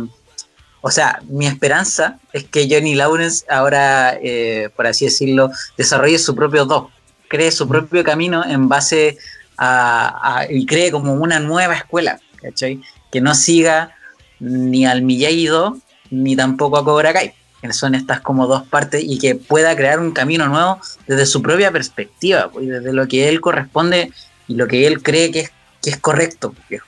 o sea, mi esperanza es que Johnny Lawrence ahora, eh, por así decirlo, desarrolle su propio do, cree su propio camino en base a, y cree como una nueva escuela, ¿cachai? Que no siga ni al Miyagi-Do ni tampoco a Cobra Kai, que son estas como dos partes y que pueda crear un camino nuevo desde su propia perspectiva, pues, desde lo que él corresponde y lo que él cree que es, que es correcto. Viejo.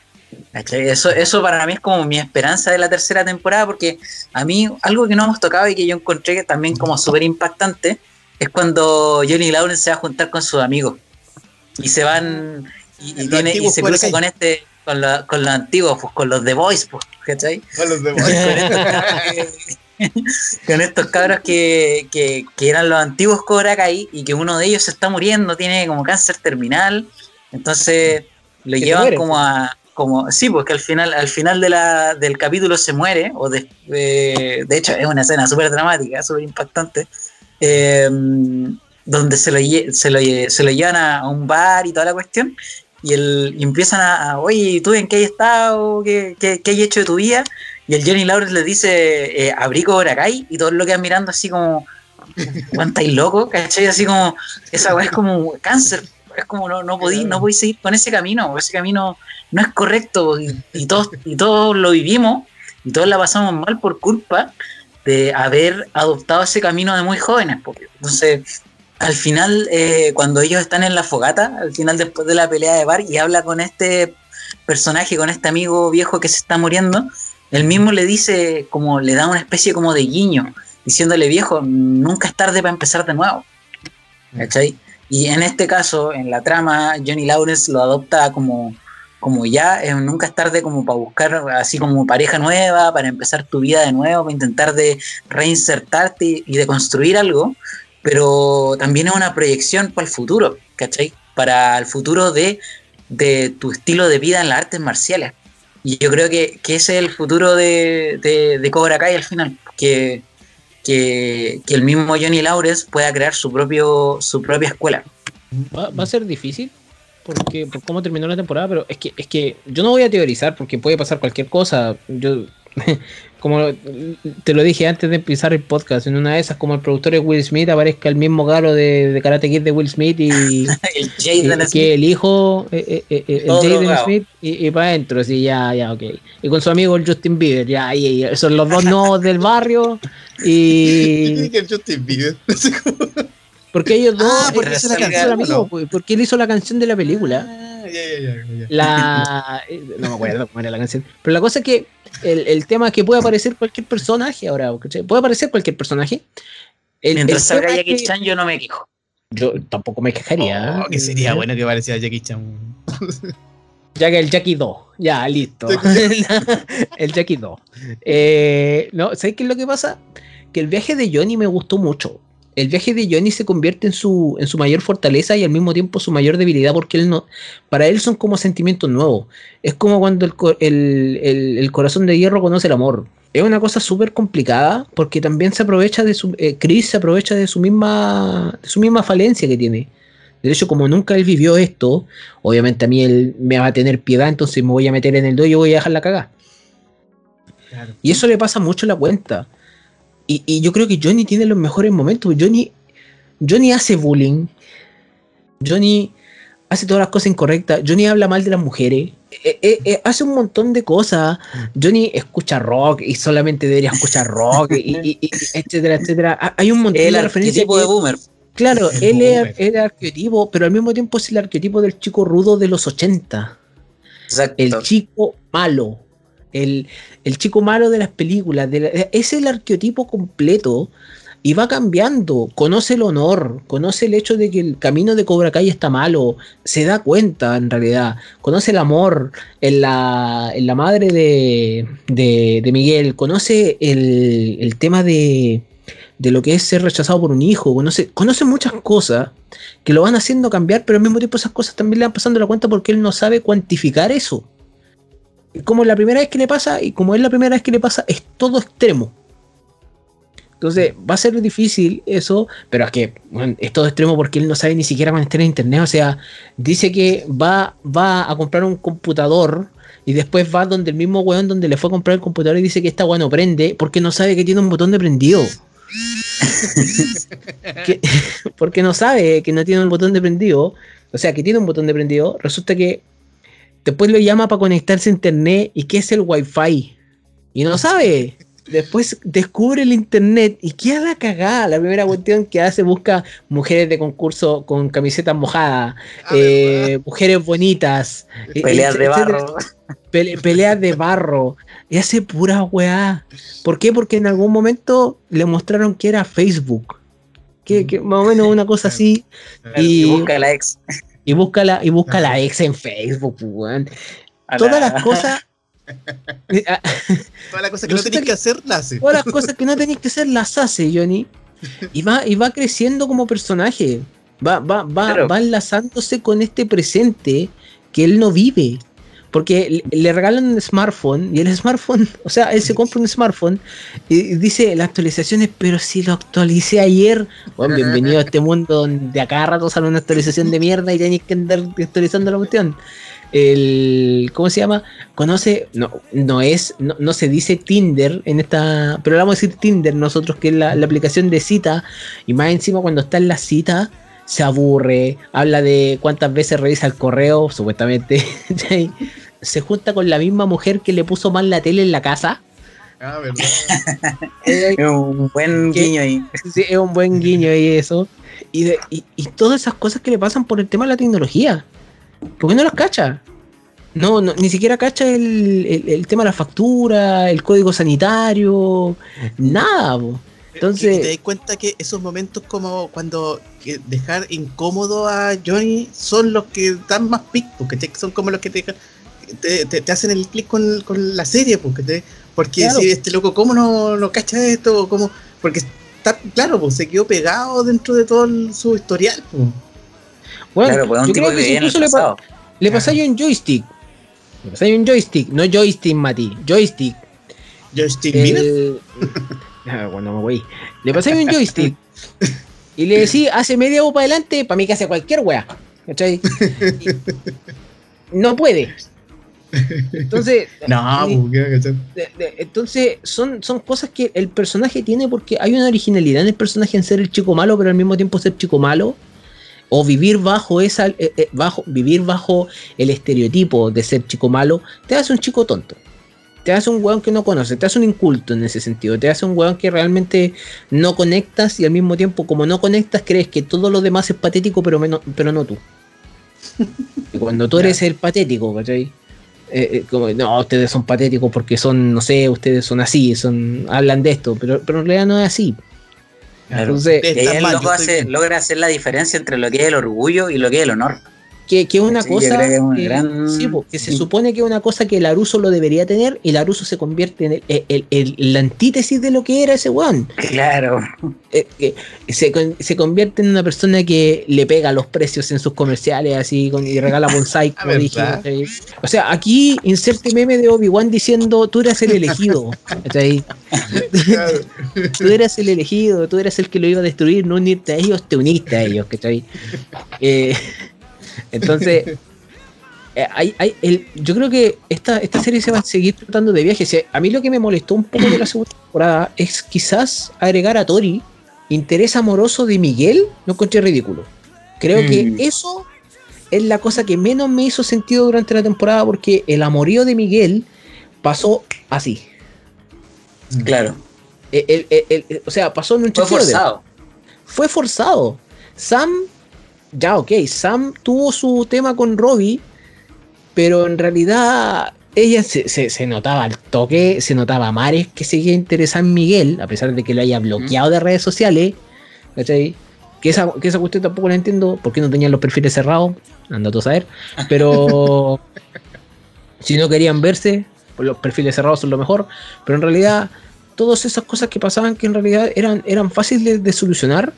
Eso, eso para mí es como mi esperanza de la tercera temporada, porque a mí algo que no hemos tocado y que yo encontré que también como súper impactante es cuando Johnny Lawrence se va a juntar con sus amigos y se van y, y, se cruza con este, con, con los antiguos, pues, con los The Boys, pues, ¿cachai? Con los The Boys. con estos cabros que, que, que eran los antiguos Cobra Kai y que uno de ellos se está muriendo, tiene como cáncer terminal. Entonces lo llevan muere, como a. Como, sí, porque al final, al final de la, del capítulo se muere, o de, eh, de hecho es una escena súper dramática, súper impactante, eh, donde se lo, se, lo, llevan a, un bar y toda la cuestión, y, el, y empiezan a, a, oye, ¿y ¿tú en qué has estado? ¿Qué, qué, qué has hecho de tu vida? Y el Johnny Lawrence le dice, eh, abrí Cobra Kai, y todos lo quedan mirando así como, "Weón, ¿estáis loco? ¿Cachai? Así como, esa weá es como cáncer, es como no, no podí, no podí seguir con ese camino, ese camino no es correcto, y, y todos, y todos lo vivimos, y todos la pasamos mal por culpa de haber adoptado ese camino de muy jóvenes. Porque, entonces, al final, eh, cuando ellos están en la fogata, al final después de la pelea de bar, y habla con este personaje, con este amigo viejo que se está muriendo, él mismo le dice, como le da una especie como de guiño, diciéndole viejo, nunca es tarde para empezar de nuevo. ¿Cachai? Y en este caso, en la trama, Johnny Lawrence lo adopta como, como ya, nunca es tarde como para buscar así como pareja nueva, para empezar tu vida de nuevo, para intentar de reinsertarte y, y de construir algo, pero también es una proyección para el futuro, ¿cachai? Para el futuro de, de tu estilo de vida en las artes marciales. Y yo creo que, que ese es el futuro de, de, de Cobra Kai al final, que, que, el mismo Johnny Lawrence pueda crear su propio su propia escuela. Va, va a ser difícil porque por cómo terminó la temporada, pero es que es que yo no voy a teorizar porque puede pasar cualquier cosa. Yo como te lo dije antes de empezar el podcast, en una de esas como el productor es Will Smith aparezca el mismo galo de, de Karate Kid de Will Smith y, el y- Jaden y Smith. que el hijo eh, eh, eh, el Jaden. Smith y, y para adentro, sí, ya, ya, ok. Y con su amigo el Justin Bieber, ya, ahí, ahí, son los dos nuevos del barrio y el Justin Bieber. Porque ellos dos Ah, porque eh, hizo la son canción, amigos, ¿no? pues, porque él hizo la canción de la película. Ya, ya. La. eh, No me acuerdo cómo era la canción. Pero la cosa es que el, el tema es que puede aparecer cualquier personaje ahora. ¿cachai? Puede aparecer cualquier personaje. El, Mientras el salga Jackie que Chan, yo no me quejo. Yo tampoco me quejaría. Oh, que sería bueno que pareciera Jackie Chan. Ya que el Jackie 2. Ya, listo. el Jackie 2. Eh, no, ¿sabes qué es lo que pasa? Que el viaje de Johnny me gustó mucho. El viaje de Johnny se convierte en su, en su mayor fortaleza y al mismo tiempo su mayor debilidad porque él no, para él son como sentimientos nuevos. Es como cuando el, el- el- el corazón de hierro conoce el amor. Es una cosa súper complicada porque también se aprovecha de su... eh, Chris se aprovecha de su misma, de su misma falencia que tiene. De hecho, como nunca él vivió esto, obviamente a mí él me va a tener piedad, entonces me voy a meter en el dojo y voy a dejar la cagada. Claro. Y eso le pasa mucho en la cuenta. Y, y yo creo que Johnny tiene los mejores momentos. Johnny, Johnny hace bullying. Johnny hace todas las cosas incorrectas. Johnny habla mal de las mujeres. Eh, eh, eh, hace un montón de cosas. Johnny escucha rock y solamente debería escuchar rock, y, y- y- etcétera, etcétera. Ha- Hay un montón El de referencias. arquetipo de boomer. Claro, El él es boomer. el arquetipo, pero al mismo tiempo es el arquetipo del chico rudo de los 80. Exacto. El chico malo. El, el chico malo de las películas. es el arquetipo completo y va cambiando. Conoce el honor, conoce el hecho de que el camino de Cobra Kai está malo. Se da cuenta en realidad. Conoce el amor en la, en la madre de, de, de Miguel. Conoce el, el tema de, de lo que es ser rechazado por un hijo. Conoce, conoce muchas cosas que lo van haciendo cambiar, pero al mismo tiempo esas cosas también le van pasando la cuenta porque él no sabe cuantificar eso. Como es la primera vez que le pasa, y como es la primera vez que le pasa, es todo extremo. Entonces va a ser difícil eso, pero es que bueno, es todo extremo porque él no sabe ni siquiera conectar a internet. O sea, dice que va, va a comprar un computador y después va donde el mismo weón donde le fue a comprar el computador y dice que esta weón no prende porque no sabe que tiene un botón de prendido. Que- porque no sabe que no tiene un botón de prendido. O sea, que tiene un botón de prendido. Resulta que después lo llama para conectarse a internet y que es el wifi. Y no sabe. Después descubre el internet y queda la cagada. La primera cuestión que hace busca mujeres de concurso con camisetas mojadas, Ah, eh, mujeres bonitas, eh, Peleas de barro. pele- peleas de barro. Y hace pura weá. ¿Por qué? Porque en algún momento le mostraron que era Facebook. Que, que más o menos una cosa así. Y Y, busca a la ex. Y busca la, y busca la ex en Facebook, pues, weón. a Todas la- las cosas, Ah, Todas las cosas que no tenéis que- que hacer, las hace. Todas las cosas que no tenéis que hacer las hace, Johnny. Y va, y va creciendo como personaje. Va, va, va, Claro. va enlazándose con este presente que él no vive. Porque le, regalan un smartphone y el smartphone, o sea, él se compra un smartphone y dice las actualizaciones, pero si lo actualicé ayer. Bueno, bienvenido a este mundo donde a cada rato sale una actualización de mierda y tenéis que andar actualizando la cuestión. El, ¿Cómo se llama? Conoce, no, no es, no, no se dice Tinder en esta, pero vamos a decir Tinder nosotros, que es la, la aplicación de cita, y más encima cuando está en la cita, se aburre, habla de cuántas veces revisa el correo, supuestamente, se junta con la misma mujer que le puso mal la tele en la casa. Ah, verdad. Es un buen guiño ahí. Sí, es un buen guiño y eso. Y, de- y, y todas esas cosas que le pasan por el tema de la tecnología. ¿Por qué no las cacha? No, no, ni siquiera cacha el, el- el tema de la factura, el código sanitario, nada. po. Entonces- Y te das cuenta que esos momentos como cuando que dejar incómodo a Johnny son los que dan más pic, porque te- son como los que te, te, te- te hacen el clic con, con la serie, porque, te- porque Claro. si este loco, ¿cómo no, no cacha esto? ¿Cómo? Porque está claro, pues se quedó pegado dentro de todo el- su historial. Pues. Bueno, claro, pues yo tipo creo que que incluso le, pa- le pasáis un joystick. Le pasáis un joystick, no joystick, Mati, joystick. Bieber. El... Ah, bueno, me voy. Le pasáis un joystick y le decís, hace media voz para adelante, para mí que hace cualquier wea. ¿Cachai? No puede. Entonces, No, pues, entonces son, son cosas que el personaje tiene porque hay una originalidad en el personaje en ser el chico malo, pero al mismo tiempo ser chico malo. O vivir bajo esa eh, eh, bajo, vivir bajo el estereotipo de ser chico malo, te hace un chico tonto. Te hace un weón que no conoce, te hace un inculto en ese sentido, te hace un weón que realmente no conectas y al mismo tiempo como no conectas crees que todo lo demás es patético pero, menos, pero no tú. Y cuando tú eres el patético, ¿cachai? Eh, eh, como, no, ustedes son patéticos porque son, no sé, ustedes son así, son hablan de esto, pero, pero en realidad no es así. Claro. Entonces, el mal, loco hace- logra hacer la diferencia entre lo que es el orgullo y lo que es el honor. Que, que una Sí, cosa que es una que, gran- sí, po, que se sí. supone que es una cosa que Laruso lo debería tener y Laruso se convierte en el, el- el- la antítesis de lo que era ese weón. Claro. Eh, que se, se convierte en una persona que le pega los precios en sus comerciales así con- y regala bonsai como dije, o sea aquí inserte meme de Obi-Wan diciendo tú eras el elegido ¿cachai? tú eras el elegido tú eras el que lo iba a destruir no unirte a ellos te uniste a ellos ¿cachai? Eh, entonces eh, hay, hay el, yo creo que esta, esta serie se va a seguir tratando de viajes. Eh, A mí lo que me molestó un poco de la segunda temporada es quizás agregar a Tori interés amoroso de Miguel. Lo encontré ridículo. Creo Mm. que eso es la cosa que menos me hizo sentido durante la temporada porque el amorío de Miguel pasó así. Claro. El- el- el- el- o sea, pasó en un Fue de- forzado. fue forzado. Sam, ya ok, Sam tuvo su tema con Robbie, pero en realidad ella se, se- se notaba al toque, se notaba a Mares que seguía interesada en Miguel, a pesar de que lo haya bloqueado de redes sociales. ¿cachai? Que esa, que esa cuestión tampoco la entiendo, porque no tenían los perfiles cerrados, anda tú a saber, pero si no querían verse, pues los perfiles cerrados son lo mejor, pero en realidad todas esas cosas que pasaban que en realidad eran, eran fáciles de solucionar,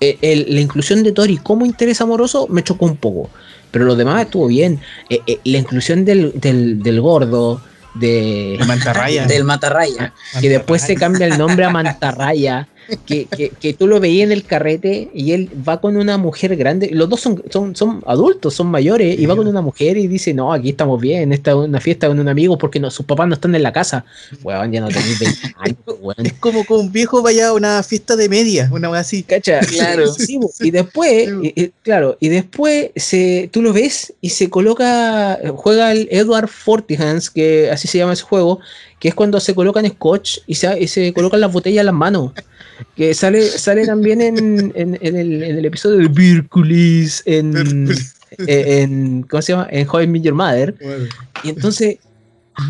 eh, el- la inclusión de Tori como interés amoroso me chocó un poco, pero lo demás estuvo bien. Eh, eh, la inclusión del, del, del gordo, de Mantarraya. Del matarraya. que después se cambia el nombre a Mantarraya, que, que, que tú lo veías en el carrete y él va con una mujer grande, los dos son, son, son adultos, son mayores, y va con una mujer y dice, no, aquí estamos bien, esta es una fiesta con un amigo porque no, sus papás no están en la casa. Weón, ya no tenéis 20 años, weón. Es como que un viejo vaya a una fiesta de media, una así. ¿Cacha? Claro. Sí, y después, y- claro, y después se, tú lo ves y se coloca, juega el Edward Fortihans, que así se llama ese juego, que es cuando se colocan scotch y se, y se colocan las botellas en las manos. Que sale, sale también en, en- en el, en el episodio de Birkulis, en, en, ¿cómo se llama? En How I Met Your Mother. Y entonces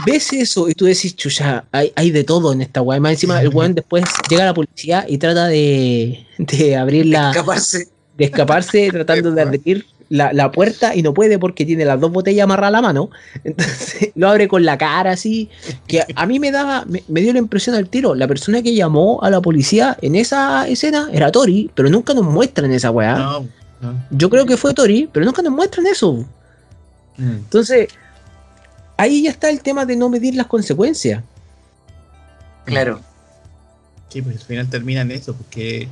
ves eso y tú decís, chucha, hay, hay de todo en esta weá. Más encima, el weón después llega a la policía y trata de, de abrir la, Escaparse. de escaparse tratando de abrir la, la puerta y no puede porque tiene las dos botellas amarradas a la mano. Entonces lo abre con la cara así. Que a mí me daba, me, me dio la impresión al tiro. La persona que llamó a la policía en esa escena era Tori, pero nunca nos muestran esa weá. No, no. Yo creo que fue Tori, pero nunca nos muestran eso. Mm. Entonces, ahí ya está el tema de no medir las consecuencias. Claro. Sí, pues al final termina en eso, porque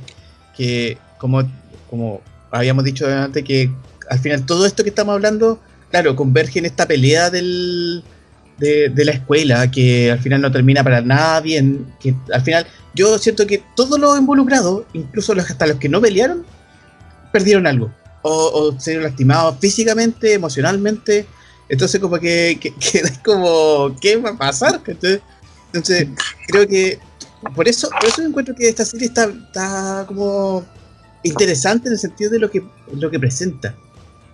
que como, como habíamos dicho antes, que al final todo esto que estamos hablando, claro, converge en esta pelea del, de, la escuela, que al final no termina para nada bien, que al final yo siento que todos los involucrados, incluso los, hasta los que no pelearon, perdieron algo, o, o se lastimados físicamente, emocionalmente, entonces como que, que, como, ¿qué va a pasar? Entonces, entonces creo que por eso, por eso encuentro que esta serie está, está como interesante en el sentido de lo que, lo que presenta.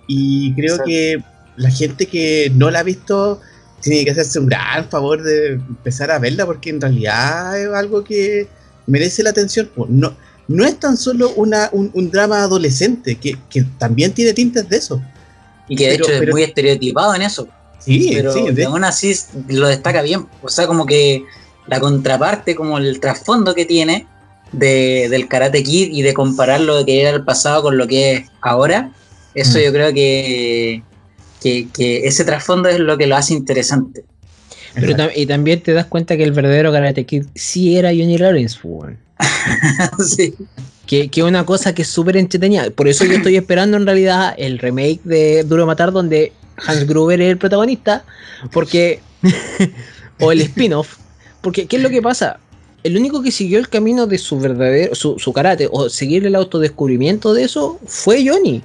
Y creo Exacto. que la gente que no la ha visto tiene que hacerse un gran favor de empezar a verla porque en realidad es algo que merece la atención. Pues No, no es tan solo una, un, un drama adolescente, que, que también tiene tintes de eso. Y que de Pero- hecho pero- es muy estereotipado en eso. Sí, pero sí, de- aún así lo destaca bien. O sea, como que la contraparte, como el trasfondo que tiene de, del Karate Kid y de comparar lo que era el pasado con lo que es ahora, eso Mm. yo creo que, que, que ese trasfondo es lo que lo hace interesante. Pero tam- y también te das cuenta que el verdadero Karate Kid sí era Johnny Lawrence, weón. sí. Que que una cosa que es súper entretenida. Por eso yo estoy esperando en realidad el remake de Duro Matar donde Hans Gruber es el protagonista. Porque. o el spin-off. Porque, ¿qué es lo que pasa? El único que siguió el camino de su verdadero, su, su karate, o seguir el autodescubrimiento de eso, fue Johnny.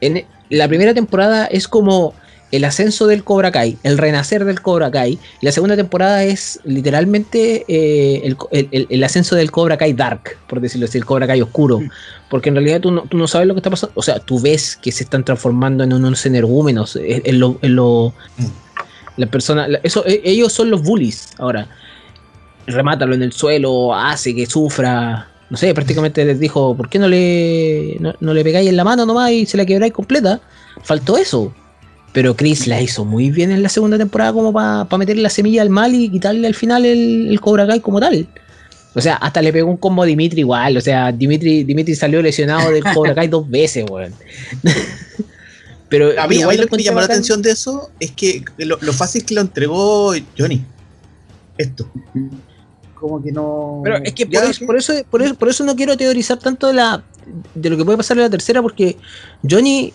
En la primera temporada es como el ascenso del Cobra Kai, el renacer del Cobra Kai. Y la segunda temporada es literalmente eh, el, el- el- el ascenso del Cobra Kai Dark, por decirlo así, el Cobra Kai oscuro. Porque en realidad tú no, tú no sabes lo que está pasando. O sea, tú ves que se están transformando en unos energúmenos. En, en lo, en lo- Mm. la persona, eso, e- ellos son los bullies ahora. Remátalo en el suelo, hace que sufra. No sé, prácticamente les dijo, ¿por qué no le, no, no le pegáis en la mano nomás y se la quebráis completa? Faltó eso. Pero Chris la hizo muy bien en la segunda temporada como para meterle la semilla al mal y quitarle al final el, el Cobra Kai como tal. O sea, hasta le pegó un combo a Dimitri igual. O sea, Dimitri, Dimitri salió lesionado del Cobra Kai dos veces, weón. Pero A mí, a mí igual lo que me llamó la atención de eso es que lo, lo fácil que lo entregó Johnny. Esto. Como que no. Pero es que por, Ya, eso, por, eso, por, eso, por eso no quiero teorizar tanto de, la, de lo que puede pasar en la tercera, porque Johnny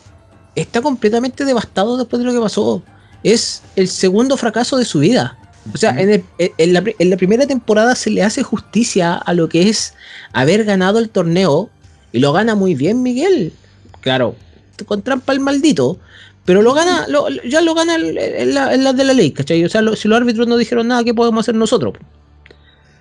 está completamente devastado después de lo que pasó. Es el segundo fracaso de su vida. O sea, en, el- en la, en la primera temporada se le hace justicia a lo que es haber ganado el torneo y lo gana muy bien Miguel. Claro, con trampa el maldito. Pero lo gana, lo- ya lo gana en en la, en la de la ley, ¿cachai? O sea, lo- si los árbitros no dijeron nada, ¿qué podemos hacer nosotros?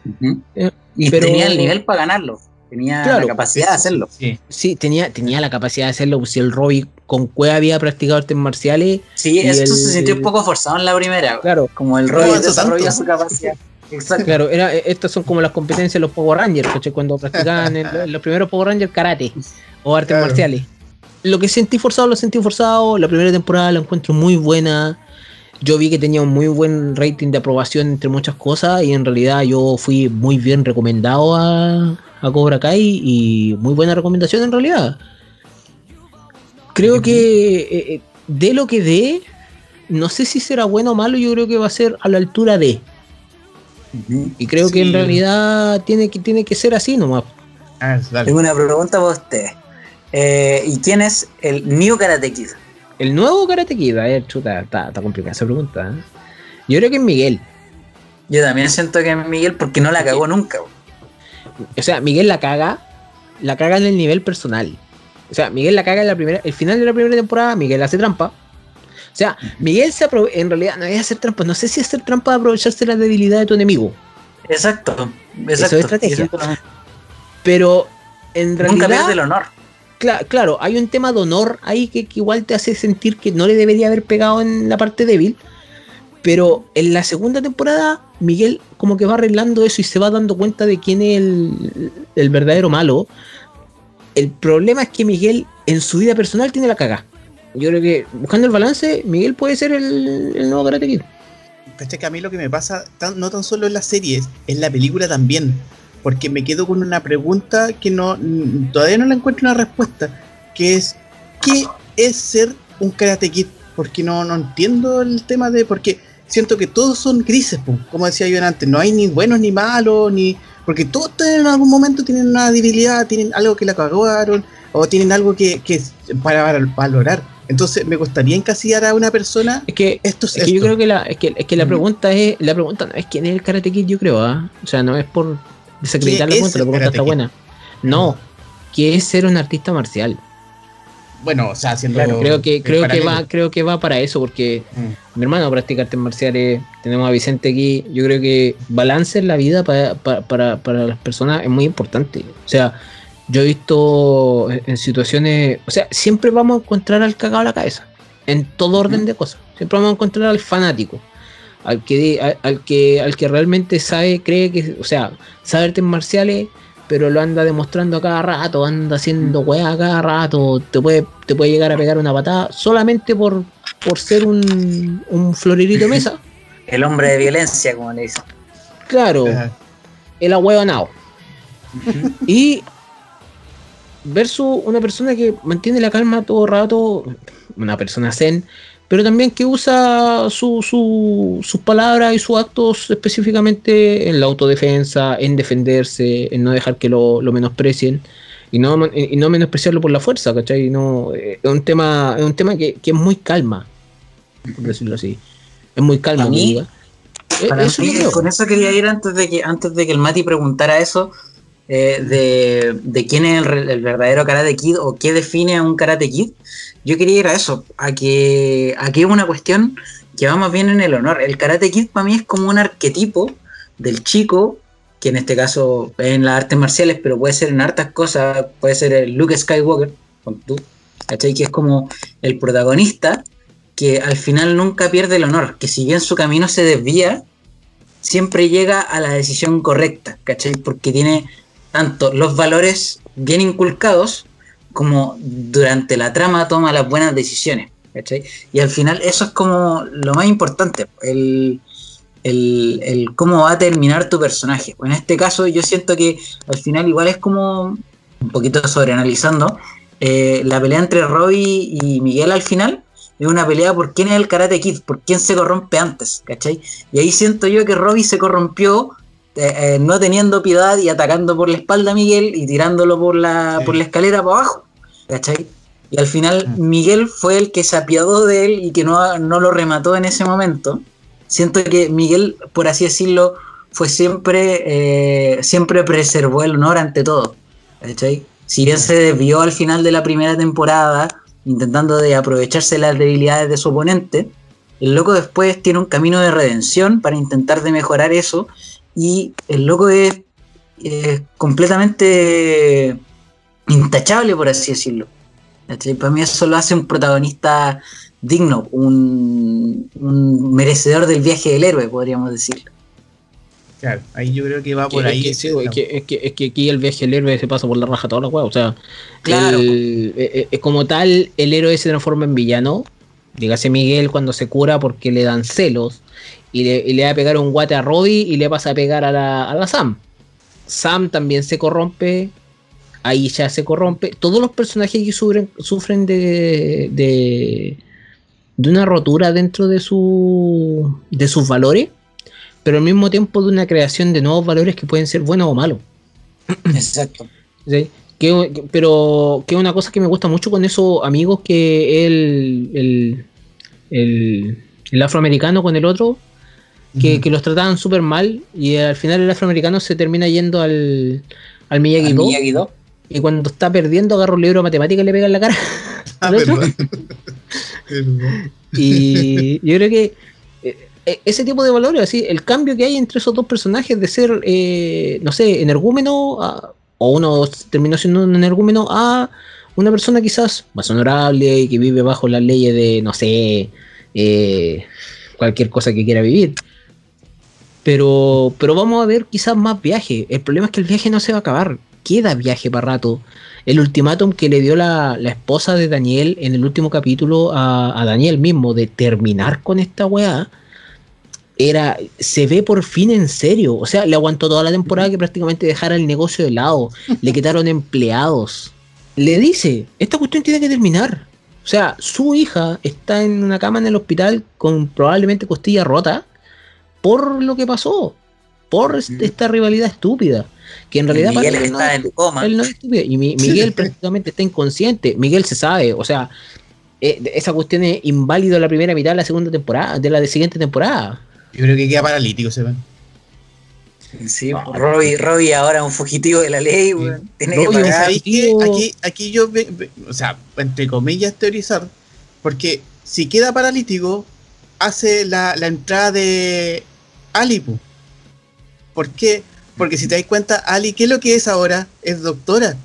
Ujú. Eh, Y pero- tenía el nivel para ganarlo. Tenía Claro. la capacidad de hacerlo. Sí. Sí, tenía, tenía la capacidad de hacerlo. Si el Robbie con Cueva había practicado artes marciales, Sí, esto el- se sintió un poco forzado en la primera. claro, Como el No avanzó desarrolla su capacidad. Exacto. claro, era, eh, estas son como las competencias de los Power Rangers. Cuando practicaban en los primeros Power Rangers karate o artes Claro. marciales. Lo que sentí forzado, lo sentí forzado. La primera temporada la encuentro muy buena. Yo vi que tenía un muy buen rating de aprobación entre muchas cosas y en realidad yo fui muy bien recomendado a, a Cobra Kai y muy buena recomendación en realidad. Creo que eh, eh, de lo que dé, no sé si será bueno o malo, yo creo que va a ser a la altura de. Y creo que en realidad tiene que, tiene que ser así nomás. Ah. Tengo una pregunta para ustedes. Eh, ¿Y quién es el New Karate Kid? El nuevo Karate Kid, a ver, chuta, está, está complicada esa pregunta. ¿eh? Yo creo que es Miguel. Yo también siento que es Miguel porque no la cagó nunca. O sea, Miguel la caga, la caga en el nivel personal. O sea, Miguel la caga en la primera, el final de la primera temporada, Miguel hace trampa. O sea, Miguel se en realidad no es hacer trampa, no sé si hacer trampa de aprovecharse la debilidad de tu enemigo, Exacto. Eso Exacto. es estrategia. Pero en Nunca realidad pierde el honor. Cla- claro, hay un tema de honor ahí que, igual te hace sentir que no le debería haber pegado en la parte débil. Pero en la segunda temporada, Miguel como que va arreglando eso y se va dando cuenta de quién es el, verdadero malo. El problema es que Miguel en su vida personal tiene la caga. yo creo que buscando el balance, Miguel puede ser el, nuevo Karate Kid. Que a mí lo que me pasa, no tan solo en las series, en la película también. Porque me quedo con una pregunta que no mm, todavía no le encuentro una respuesta. Que es, ¿qué es ser un Karate Kid? Porque no, no entiendo el tema de... Porque siento que todos son grises, como decía yo antes. No hay ni buenos ni malos, ni... Porque todos en algún momento tienen una debilidad, tienen algo que la cagaron, o tienen algo que, que para val- valorar. Entonces me gustaría encasillar a una persona... Es que, Esto es, es que yo creo que la, es que, es que la pregunta es, la pregunta no es quién es el Karate Kid, yo creo, ¿ah? O sea, no es por desacreditar la ¿Qué pregunta, la pregunta está buena. No, ¿qué es ser un artista marcial? Bueno, o sea, haciendo... Claro, creo que, creo que va, creo que va para eso, porque Mm. mi hermano practica artes marciales, tenemos a Vicente aquí, yo creo que balance en la vida para, para, para, para las personas es muy importante. O sea, yo he visto en- en situaciones, o sea, siempre vamos a encontrar al cagado a la cabeza, en todo orden de cosas. Siempre vamos a encontrar al fanático, al que, al, al que, al que realmente sabe, cree que, o sea, sabe artes marciales, pero lo anda demostrando a cada rato, anda haciendo weá a cada rato, te puede, te puede llegar a pegar una patada solamente por, por ser un, un florerito de mesa. El hombre de violencia, como le dicen. Claro, Ajá. el ahueonado. Y versus una persona que mantiene la calma todo el rato, una persona zen, pero también que usa su- su- sus palabras y sus actos específicamente en la autodefensa, en defenderse, en no dejar que lo, lo menosprecien. Y no, y no menospreciarlo por la fuerza, ¿cachai? No, eh, es un tema, es un tema que, que es muy calma, por decirlo así. Es muy calma, Para mí-. Eh, Para eso mí, yo creo. con eso quería ir antes de que antes de que el Mati preguntara eso eh, de, de quién es el, verdadero Karate Kid o qué define a un Karate Kid. Yo quería ir a eso, a que aquí es una cuestión que va más bien en el honor. El Karate Kid para mí es como un arquetipo del chico, que en este caso es en las artes marciales, pero puede ser en hartas cosas, puede ser el Luke Skywalker, tú, ¿cachai? Que es como el protagonista que al final nunca pierde el honor, que si bien su camino se desvía, siempre llega a la decisión correcta, ¿cachai? Porque tiene tanto los valores bien inculcados como durante la trama toma las buenas decisiones, ¿cachai? Y al final eso es como lo más importante, el, el, el cómo va a terminar tu personaje. En este caso yo siento que al final igual es como, un poquito sobreanalizando, eh, la pelea entre Robbie y Miguel al final es una pelea por quién es el Karate Kid, por quién se corrompe antes, ¿cachai? Y ahí siento yo que Robbie se corrompió eh, eh, no teniendo piedad y atacando por la espalda a Miguel y tirándolo por la, Sí. por la escalera para abajo, ¿cachai? Y al final Mm. Miguel fue el que se apiadó de él y que no, no lo remató en ese momento. Siento que Miguel, por así decirlo, fue siempre, eh, siempre preservó el honor ante todo. ¿cachai? Si bien se desvió al final de la primera temporada, intentando de aprovecharse de las debilidades de su oponente, el loco después tiene un camino de redención para intentar de mejorar eso y el loco es, es completamente intachable, por así decirlo. ¿cachai? Para mí eso lo hace un protagonista digno, un, un merecedor del viaje del héroe, podríamos decir. Claro, ahí yo creo que va por Que- ahí. Es que, sí, es, que, es, que, es que aquí el viaje del héroe se pasa por la raja toda la weá. O sea, Claro. el- eh, eh, como tal, el héroe se transforma en villano. Dígase Miguel cuando se cura porque le dan celos. Y le, y le va a pegar un guate a Robbie y le pasa a pegar a la, a la Sam. Sam también se corrompe. Ahí ya se corrompe. Todos los personajes que sufren, sufren de, de, de una rotura dentro de, su, de sus valores pero al mismo tiempo de una creación de nuevos valores que pueden ser buenos o malos. Exacto. ¿sí? Que, que- pero que es una cosa que me gusta mucho con esos amigos que el, el, el, el afroamericano con el otro, que, los trataban súper mal y al final el afroamericano se termina yendo al, al Miyagi-Do Miyagi-Do. y cuando está perdiendo agarra un libro de matemáticas y le pega en la cara. Ah. Y yo creo que eh, eh, ese tipo de valores, así, el cambio que hay entre esos dos personajes de ser, eh, no sé, energúmeno, a- o uno terminó siendo un energúmeno, a una persona quizás más honorable y que vive bajo las leyes de, no sé, eh, cualquier cosa que quiera vivir. Pero, pero vamos a ver quizás más viaje. El problema es que el viaje no se va a acabar. queda viaje para rato. El ultimátum que le dio la, la esposa de Daniel en el último capítulo a, a Daniel mismo de terminar con esta weá era, se ve por fin en serio. O sea, le aguantó toda la temporada que prácticamente dejara el negocio de lado. Le quitaron empleados. Le dice, esta cuestión tiene que terminar. O sea, su hija está en una cama en el hospital con probablemente costilla rota por lo que pasó. Por est- esta rivalidad estúpida. Que en realidad Miguel para él está no- en coma. él no es estúpido. Y Mi- Miguel prácticamente está inconsciente. Miguel se sabe. O sea, eh, esa cuestión es inválido la primera mitad de la segunda temporada, de la de siguiente temporada. Yo creo que queda paralítico, se ve. Sí, Robbie, Robbie ahora es un fugitivo de la ley, weón. Tiene. Aquí, aquí yo, ve- ve- o sea, entre comillas, teorizar, porque si queda paralítico, hace la, la entrada de Ali. ¿Por qué? Porque si te das cuenta, Ali, ¿qué es lo que es ahora? Es doctora.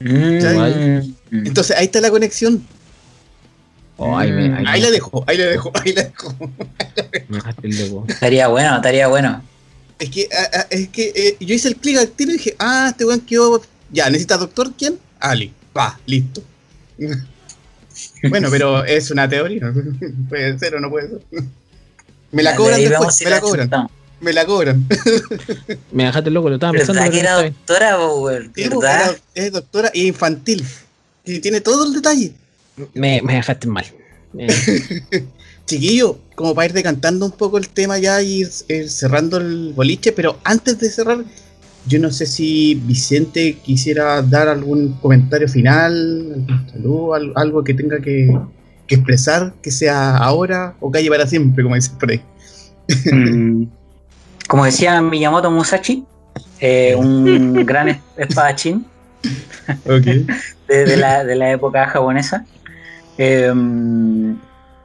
Mm. Entonces ahí está la conexión. Oh, ahí me- ahí Ahí me- la dejo, ahí la dejo, ahí la dejo. Estaría bueno, estaría bueno. Es que, a- a- es que eh, yo hice el clic al tiro y dije, ah, este weón quedó. Ya, ¿necesita doctor? ¿Quién? Ali. Va, listo. Bueno, pero es una teoría. puede ser o no puede ser. Me la cobran ahí después, me la cobran, me la cobran. Me dejaste loco, lo estaba pensando. ¿Verdad que era doctora, ¿Verdad? Es doctora y infantil. Y tiene todo el detalle. Me, me dejaste mal. Eh, Chiquillo, como para ir decantando un poco el tema ya y ir, ir cerrando el boliche, pero antes de cerrar, yo no sé si Vicente quisiera dar algún comentario final, algún saludo, al- algo que tenga que, que expresar, que sea ahora o calle para siempre, como dicen por ahí. Mm, Como decía Miyamoto Musashi, eh, un gran es- espadachín Ok. de, de la, de la época japonesa. eh,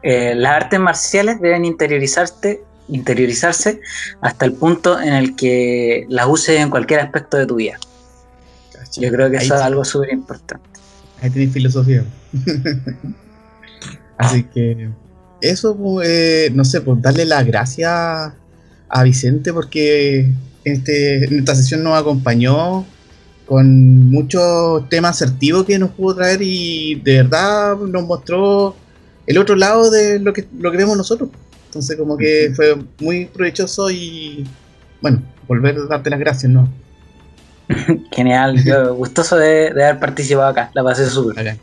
eh, las artes marciales deben interiorizarte, interiorizarse hasta el punto en el que las uses en cualquier aspecto de tu vida. Yo creo que eso es algo súper importante. Ahí tenéis filosofía. Así que eso, pues, eh, no sé, pues darle las gracias a Vicente porque este, en esta sesión nos acompañó con muchos temas asertivos que nos pudo traer y de verdad nos mostró el otro lado de lo que, lo que vemos nosotros. Entonces como que fue muy provechoso y bueno, volver a darte las gracias, ¿no? Genial, yo gustoso de, de haber participado acá, la pasé súper. Bacán.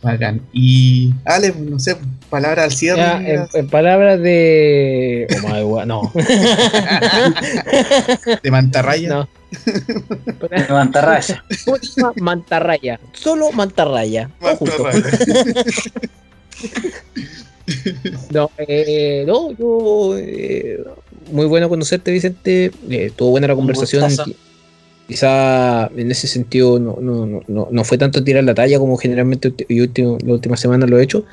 Bacán. Y Ale, no sé, palabra al cierre. ya, en, en palabras de. Oh my God, no. de mantarraya. no. Mantarraya. ¿Cómo se llama? Mantarraya. Solo mantarraya. Mantarraya. No, eh, no, yo. eh, muy bueno conocerte, Vicente. Eh, estuvo buena la conversación. Quizá en ese sentido no, no, no, no, fue tanto tirar la talla como generalmente ulti- y último, la última semana lo he hecho,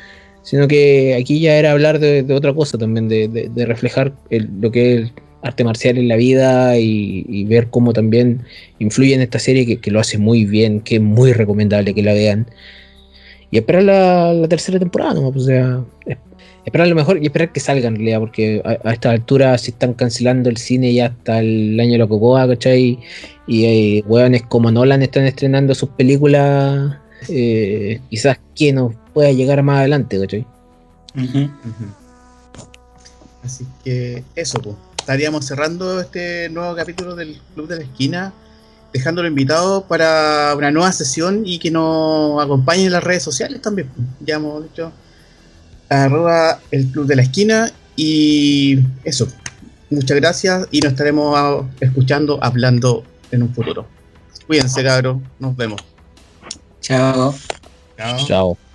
sino que aquí ya era hablar de, de otra cosa también, de, de- de reflejar el- lo que es el arte marcial en la vida y, y ver cómo también influye en esta serie que, que lo hace muy bien, que es muy recomendable que la vean. Y esperar la, la tercera temporada, ¿no? O sea, es- esperar lo mejor y esperar que salgan en realidad, porque a, a esta altura si están cancelando el cine ya hasta el año de la cocoa, ¿cachai? Y eh, hueones como Nolan están estrenando sus películas, eh, quizás que nos pueda llegar más adelante, ¿cachai? Así que eso, pues. Estaríamos cerrando este nuevo capítulo del Club de la Esquina, dejándolo invitado para una nueva sesión y que nos acompañen en las redes sociales también. Ya hemos dicho arroba el Club de la Esquina y eso. Muchas gracias y nos estaremos escuchando, hablando en un futuro. Cuídense, cabros. Nos vemos. Chao. Chao. Chao.